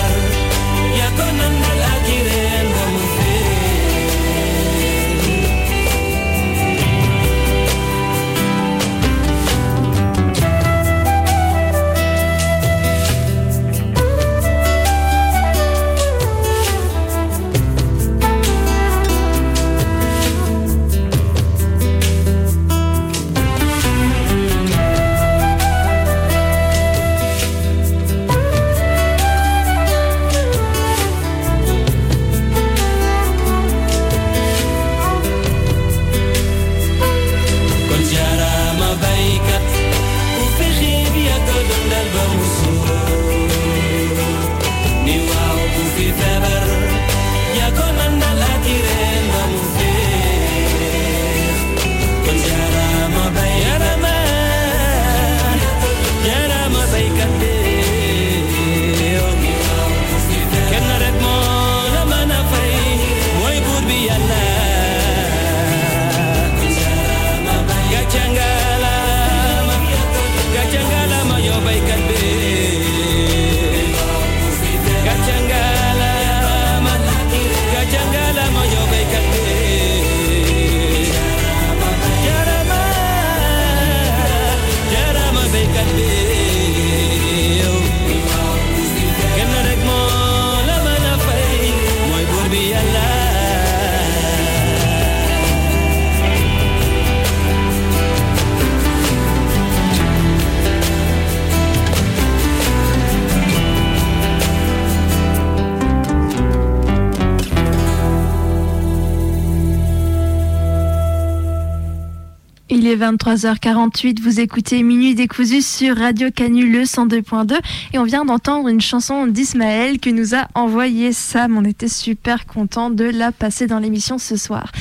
23h48, vous écoutez Minuit décousu sur Radio Canu le 102.2 et on vient d'entendre une chanson d'Ismaël que nous a envoyé Sam. On était super content de la passer dans l'émission ce soir.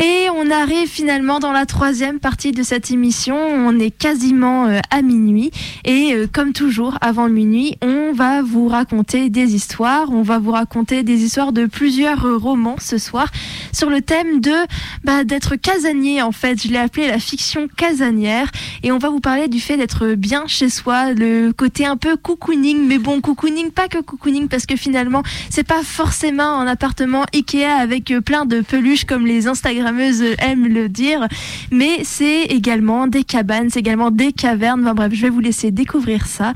Et on arrive finalement dans la troisième partie de cette émission. On est quasiment euh, à minuit. Et euh, comme toujours, avant minuit, on va vous raconter des histoires. On va vous raconter des histoires de plusieurs romans ce soir sur le thème de bah, d'être casanier en fait. Je l'ai appelé la fiction casanière. Et on va vous parler du fait d'être bien chez soi, le côté un peu cocooning. Mais bon, cocooning, pas que cocooning, parce que finalement, c'est pas forcément un appartement Ikea avec plein de peluches comme les Instagrammeuses aiment le dire, mais c'est également des cabanes, c'est également des cavernes. Enfin, bref, je vais vous laisser découvrir ça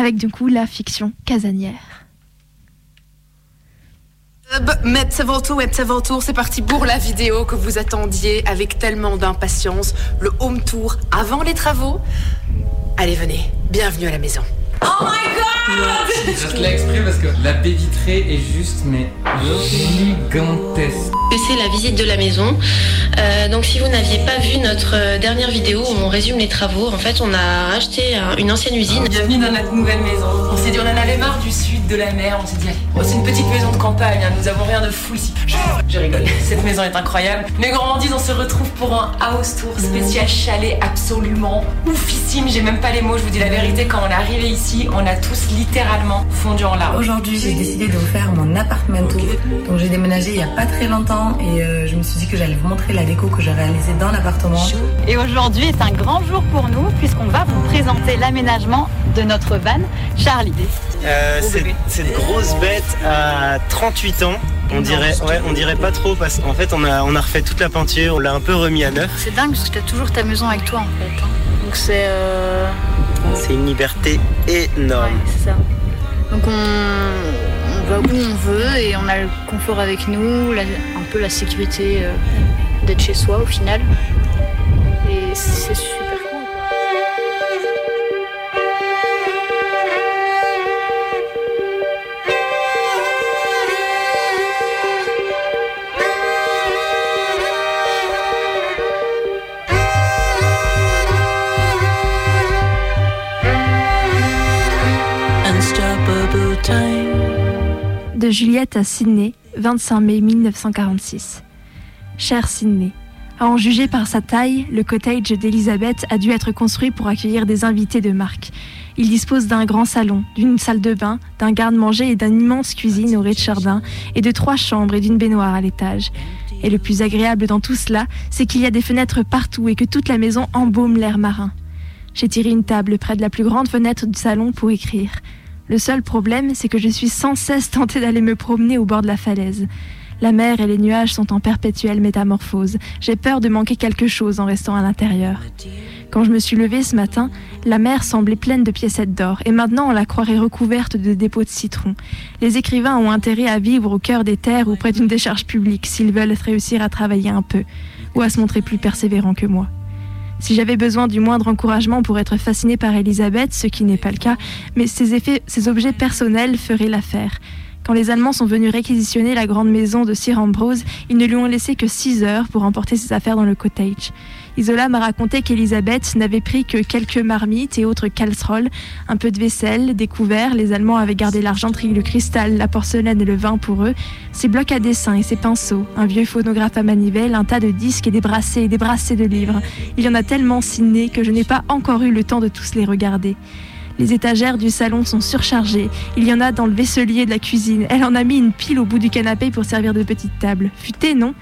avec du coup la fiction casanière. Met Sevolto, Web Sevolto, c'est parti pour la vidéo que vous attendiez avec tellement d'impatience. Le home tour avant les travaux. Allez, venez, bienvenue à la maison. Oh my god Je reste là exprès parce que la baie vitrée est juste, mais Gigantesque. C'est la visite de la maison. Euh, donc si vous n'aviez pas vu notre euh, dernière vidéo où on résume les travaux, en fait on a acheté un- une ancienne usine. Bienvenue dans notre nouvelle maison. On s'est dit, on en avait marre du sud, de la mer. On s'est dit, allez, oh, c'est une petite maison de campagne. hein, Nous avons rien de fou ici. Je, je rigole. Cette maison est incroyable. Mes gourmandises, on se retrouve pour un house tour spécial chalet absolument oufissime. J'ai même pas les mots. Je vous dis la vérité. Quand on est arrivé ici, on a tous littéralement fondu en larmes. Aujourd'hui, j'ai décidé de vous faire mon appartement. Donc, j'ai déménagé il y a pas très longtemps et euh, je me suis dit que j'allais vous montrer la déco que j'ai réalisée dans l'appartement. Et aujourd'hui est un grand jour pour nous puisqu'on va vous présenter l'aménagement de notre van Charlie. Euh, une grosse bête à 38 ans. On dirait, ouais, on dirait pas trop parce qu'en fait on a, on a refait toute la peinture, on l'a un peu remis à neuf. C'est dingue parce que tu as toujours ta maison avec toi en fait. Donc c'est euh, C'est une liberté énorme. c'est ça. Donc on, on va où on veut et on a le confort avec nous, la- un peu la sécurité euh, d'être chez soi au final. Et c'est super De Juliette à Sydney, 25 mai 1946. Cher Sydney, à en juger par sa taille, le cottage d'Elisabeth a dû être construit pour accueillir des invités de marque. Il dispose d'un grand salon, d'une salle de bain, d'un garde-manger et d'une immense cuisine au rez-de-jardin, et de trois chambres et d'une baignoire à l'étage. Et le plus agréable dans tout cela, c'est qu'il y a des fenêtres partout et que toute la maison embaume l'air marin. J'ai tiré une table près de la plus grande fenêtre du salon pour écrire. Le seul problème, c'est que je suis sans cesse tentée d'aller me promener au bord de la falaise. La mer et les nuages sont en perpétuelle métamorphose. J'ai peur de manquer quelque chose en restant à l'intérieur. Quand je me suis levée ce matin, la mer semblait pleine de piécettes d'or, et maintenant on la croirait recouverte de dépôts de citron. Les écrivains ont intérêt à vivre au cœur des terres ou près d'une décharge publique s'ils veulent réussir à travailler un peu, ou à se montrer plus persévérants que moi. Si j'avais besoin du moindre encouragement pour être fascinée par Elisabeth, ce qui n'est pas le cas, mais ces, effets, ces objets personnels feraient l'affaire. Quand les Allemands sont venus réquisitionner la grande maison de Sir Ambrose, ils ne lui ont laissé que six heures pour emporter ses affaires dans le cottage. Isola m'a raconté qu'Elisabeth n'avait pris que quelques marmites et autres casseroles, un peu de vaisselle, des couverts, les Allemands avaient gardé l'argenterie, le cristal, la porcelaine et le vin pour eux, ses blocs à dessin et ses pinceaux, un vieux phonographe à manivelle, un tas de disques et des brassées et des brassées de livres. Il y en a tellement ciné que je n'ai pas encore eu le temps de tous les regarder. Les étagères du salon sont surchargées. Il y en a dans le vaisselier de la cuisine. Elle en a mis une pile au bout du canapé pour servir de petite table. Futé, non?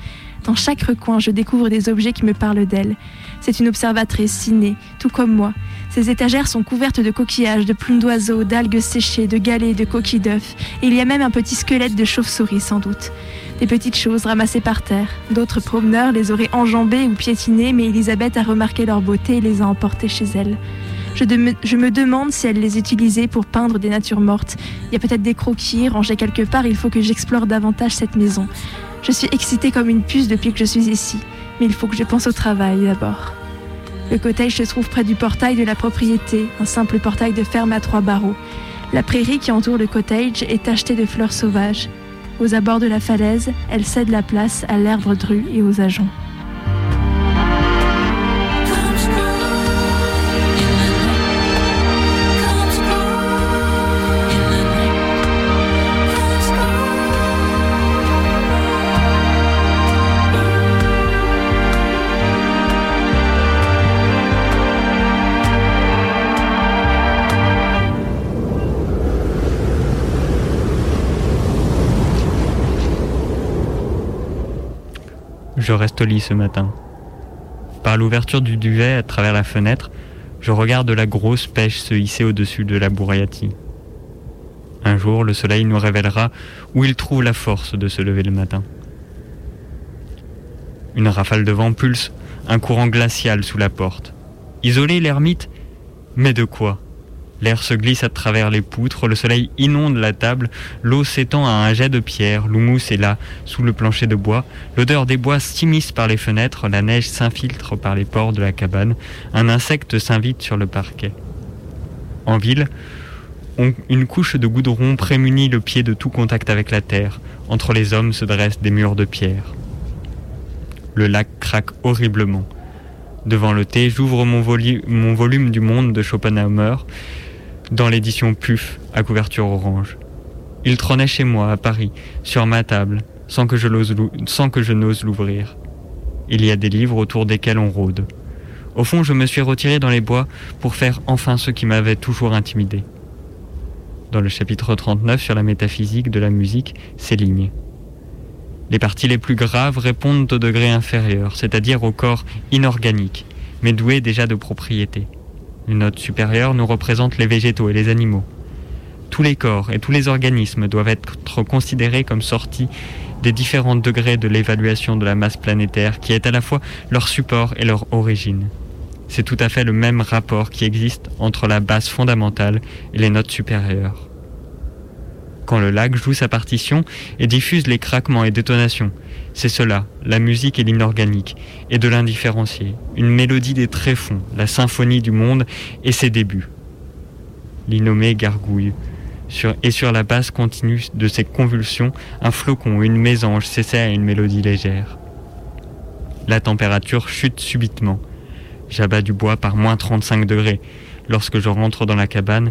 Dans chaque recoin, je découvre des objets qui me parlent d'elle. C'est une observatrice ciné, tout comme moi. Ces étagères sont couvertes de coquillages, de plumes d'oiseaux, d'algues séchées, de galets, de coquilles d'œufs. Il y a même un petit squelette de chauve-souris, sans doute. Des petites choses ramassées par terre. D'autres promeneurs les auraient enjambées ou piétinées, mais Elisabeth a remarqué leur beauté et les a emportées chez elle. Je, me demande si elle les utilisait pour peindre des natures mortes. Il y a peut-être des croquis rangés quelque part, il faut que j'explore davantage cette maison. Je suis excitée comme une puce depuis que je suis ici, mais il faut que je pense au travail d'abord. Le cottage se trouve près du portail de la propriété, un simple portail de ferme à trois barreaux. La prairie qui entoure le cottage est tachetée de fleurs sauvages. Aux abords de la falaise, elle cède la place à l'herbe drue et aux ajoncs. Je reste au lit ce matin. Par l'ouverture du duvet à travers la fenêtre, je regarde la grosse pêche se hisser au-dessus de la Bourriati. Un jour, le soleil nous révélera où il trouve la force de se lever le matin. Une rafale de vent pulse, un courant glacial sous la porte. Isolé l'ermite Mais de quoi? L'air se glisse à travers les poutres, le soleil inonde la table, l'eau s'étend à un jet de pierre, l'houmous est là, sous le plancher de bois, l'odeur des bois s'immisce par les fenêtres, la neige s'infiltre par les pores de la cabane, un insecte s'invite sur le parquet. En ville, une couche de goudron prémunit le pied de tout contact avec la terre. Entre les hommes se dressent des murs de pierre. Le lac craque horriblement. Devant le thé, j'ouvre mon, mon volume du monde de Schopenhauer dans l'édition PUF à couverture orange. Il trônait chez moi à Paris, sur ma table, sans que je sans que je n'ose l'ouvrir. Il y a des livres autour desquels on rôde. Au fond, je me suis retiré dans les bois pour faire enfin ce qui m'avait toujours intimidé. Dans le chapitre 39 sur la métaphysique de la musique, ces lignes. Les parties les plus graves répondent au degré inférieur, c'est-à-dire au corps inorganique, mais doué déjà de propriétés. Une note supérieure nous représente les végétaux et les animaux. Tous les corps et tous les organismes doivent être considérés comme sortis des différents degrés de l'évaluation de la masse planétaire qui est à la fois leur support et leur origine. C'est tout à fait le même rapport qui existe entre la base fondamentale et les notes supérieures. Quand le lac joue sa partition et diffuse les craquements et détonations, c'est cela, la musique et l'inorganique, et de l'indifférencié, une mélodie des tréfonds, la symphonie du monde et ses débuts. L'innommé gargouille, et sur la base continue de ces convulsions, un flocon une mésange cessait à une mélodie légère. La température chute subitement. J'abats du bois par moins 35 degrés. Lorsque je rentre dans la cabane,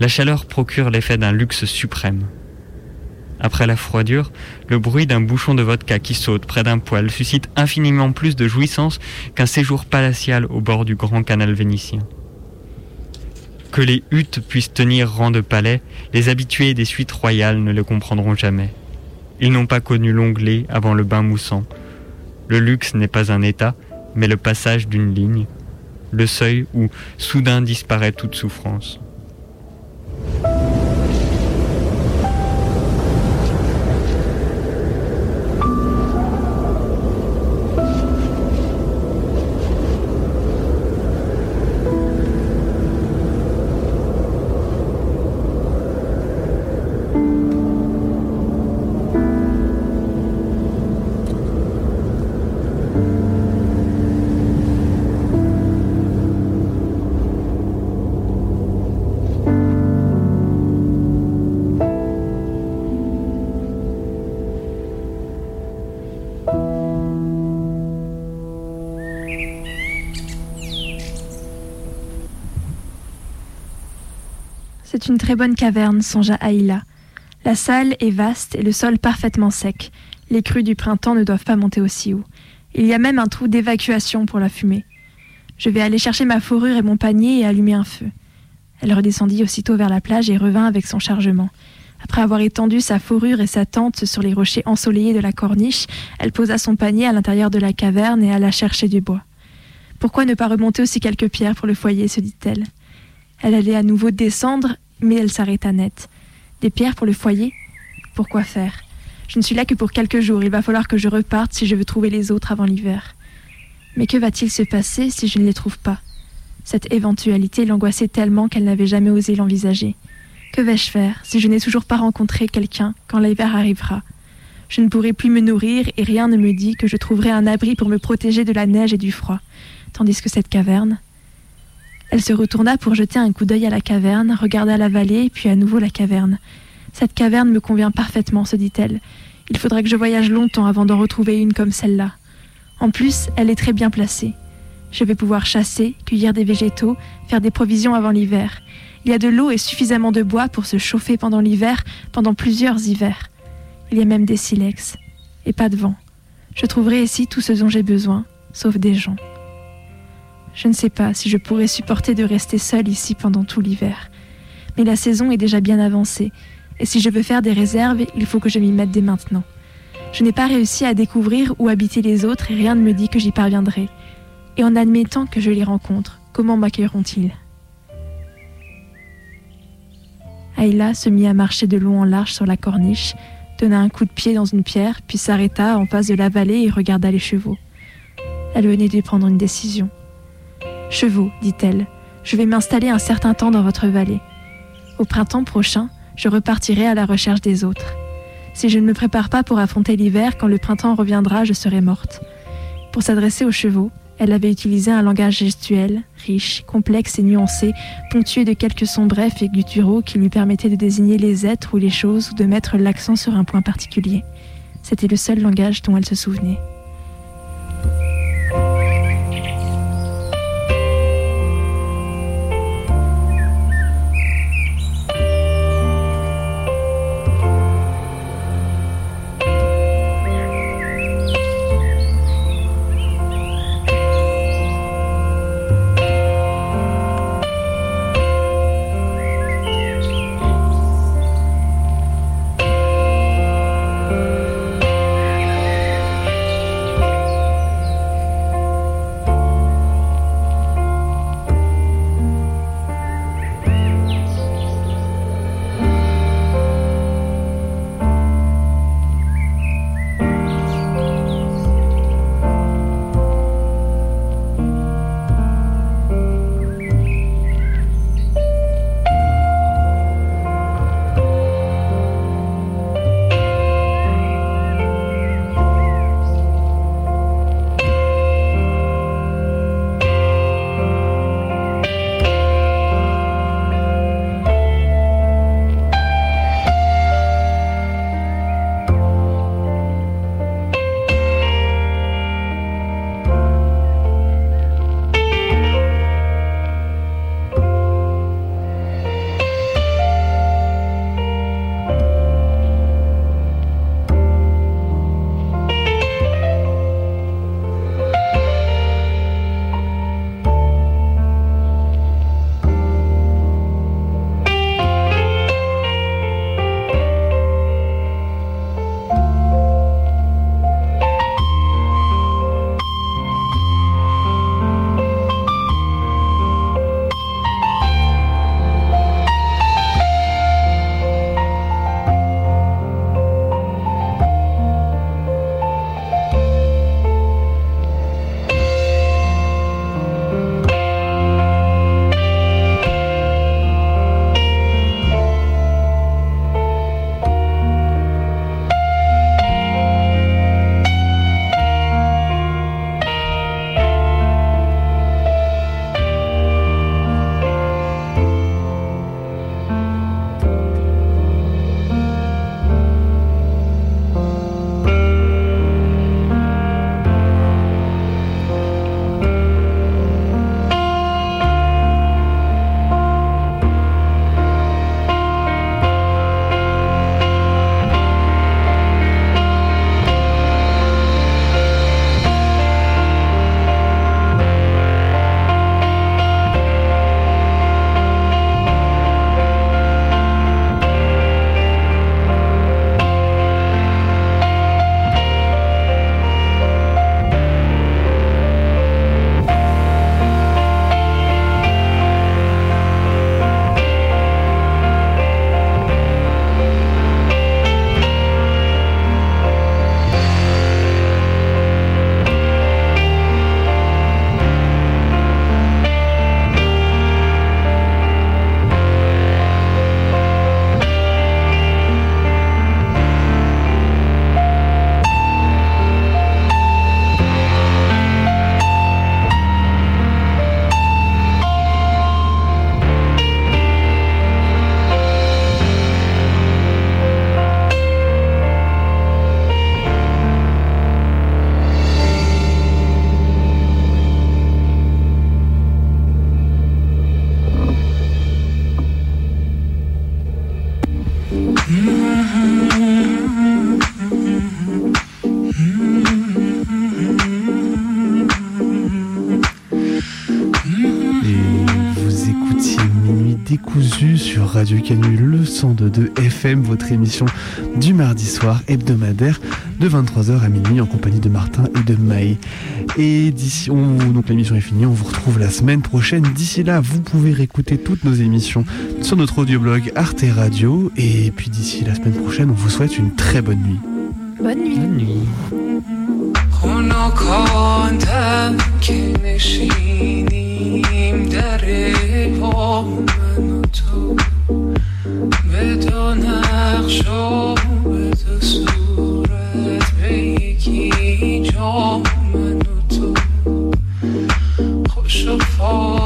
la chaleur procure l'effet d'un luxe suprême. Après la froidure, le bruit d'un bouchon de vodka qui saute près d'un poêle suscite infiniment plus de jouissance qu'un séjour palatial au bord du grand canal vénitien. Que les huttes puissent tenir rang de palais, les habitués des suites royales ne le comprendront jamais. Ils n'ont pas connu l'onglet avant le bain moussant. Le luxe n'est pas un état, mais le passage d'une ligne, le seuil où soudain disparaît toute souffrance. 了。C'est une très bonne caverne, songea Aïla. La salle est vaste et le sol parfaitement sec. Les crues du printemps ne doivent pas monter aussi haut. Il y a même un trou d'évacuation pour la fumée. Je vais aller chercher ma fourrure et mon panier et allumer un feu. Elle redescendit aussitôt vers la plage et revint avec son chargement. Après avoir étendu sa fourrure et sa tente sur les rochers ensoleillés de la corniche, elle posa son panier à l'intérieur de la caverne et alla chercher du bois. Pourquoi ne pas remonter aussi quelques pierres pour le foyer se dit-elle. Elle allait à nouveau descendre, mais elle s'arrêta net. Des pierres pour le foyer? Pourquoi faire? Je ne suis là que pour quelques jours, il va falloir que je reparte si je veux trouver les autres avant l'hiver. Mais que va-t-il se passer si je ne les trouve pas? Cette éventualité l'angoissait tellement qu'elle n'avait jamais osé l'envisager. Que vais-je faire si je n'ai toujours pas rencontré quelqu'un quand l'hiver arrivera? Je ne pourrai plus me nourrir et rien ne me dit que je trouverai un abri pour me protéger de la neige et du froid. Tandis que cette caverne, elle se retourna pour jeter un coup d'œil à la caverne, regarda la vallée, puis à nouveau la caverne. Cette caverne me convient parfaitement, se dit-elle. Il faudrait que je voyage longtemps avant d'en retrouver une comme celle-là. En plus, elle est très bien placée. Je vais pouvoir chasser, cueillir des végétaux, faire des provisions avant l'hiver. Il y a de l'eau et suffisamment de bois pour se chauffer pendant l'hiver, pendant plusieurs hivers. Il y a même des silex. Et pas de vent. Je trouverai ici tout ce dont j'ai besoin, sauf des gens. Je ne sais pas si je pourrais supporter de rester seule ici pendant tout l'hiver. Mais la saison est déjà bien avancée, et si je veux faire des réserves, il faut que je m'y mette dès maintenant. Je n'ai pas réussi à découvrir où habitaient les autres et rien ne me dit que j'y parviendrai. Et en admettant que je les rencontre, comment m'accueilleront-ils? Ayla se mit à marcher de long en large sur la corniche, donna un coup de pied dans une pierre, puis s'arrêta en face de la vallée et regarda les chevaux. Elle venait de prendre une décision. Chevaux, dit-elle, je vais m'installer un certain temps dans votre vallée. Au printemps prochain, je repartirai à la recherche des autres. Si je ne me prépare pas pour affronter l'hiver, quand le printemps reviendra, je serai morte. Pour s'adresser aux chevaux, Elle avait utilisé un langage gestuel, riche, complexe et nuancé, ponctué de quelques sons brefs et gutturaux qui lui permettaient de désigner les êtres ou les choses ou de mettre l'accent sur un point particulier. C'était le seul langage dont elle se souvenait. sur Radio Canu le 102 FM, votre émission du mardi soir hebdomadaire de 23h à minuit en compagnie de Martin et de Maë. Et d'ici, on, donc l'émission est finie, on vous retrouve la semaine prochaine. D'ici là, vous pouvez réécouter toutes nos émissions sur notre audioblog Arte Radio. Et puis d'ici la semaine prochaine, on vous souhaite une très bonne nuit. Bonne nuit. Bonne nuit. خنکاندم که نشینیم در پا من و تو. به دو نقش و به دو صورت به یکی جا من و تو. lascio fuori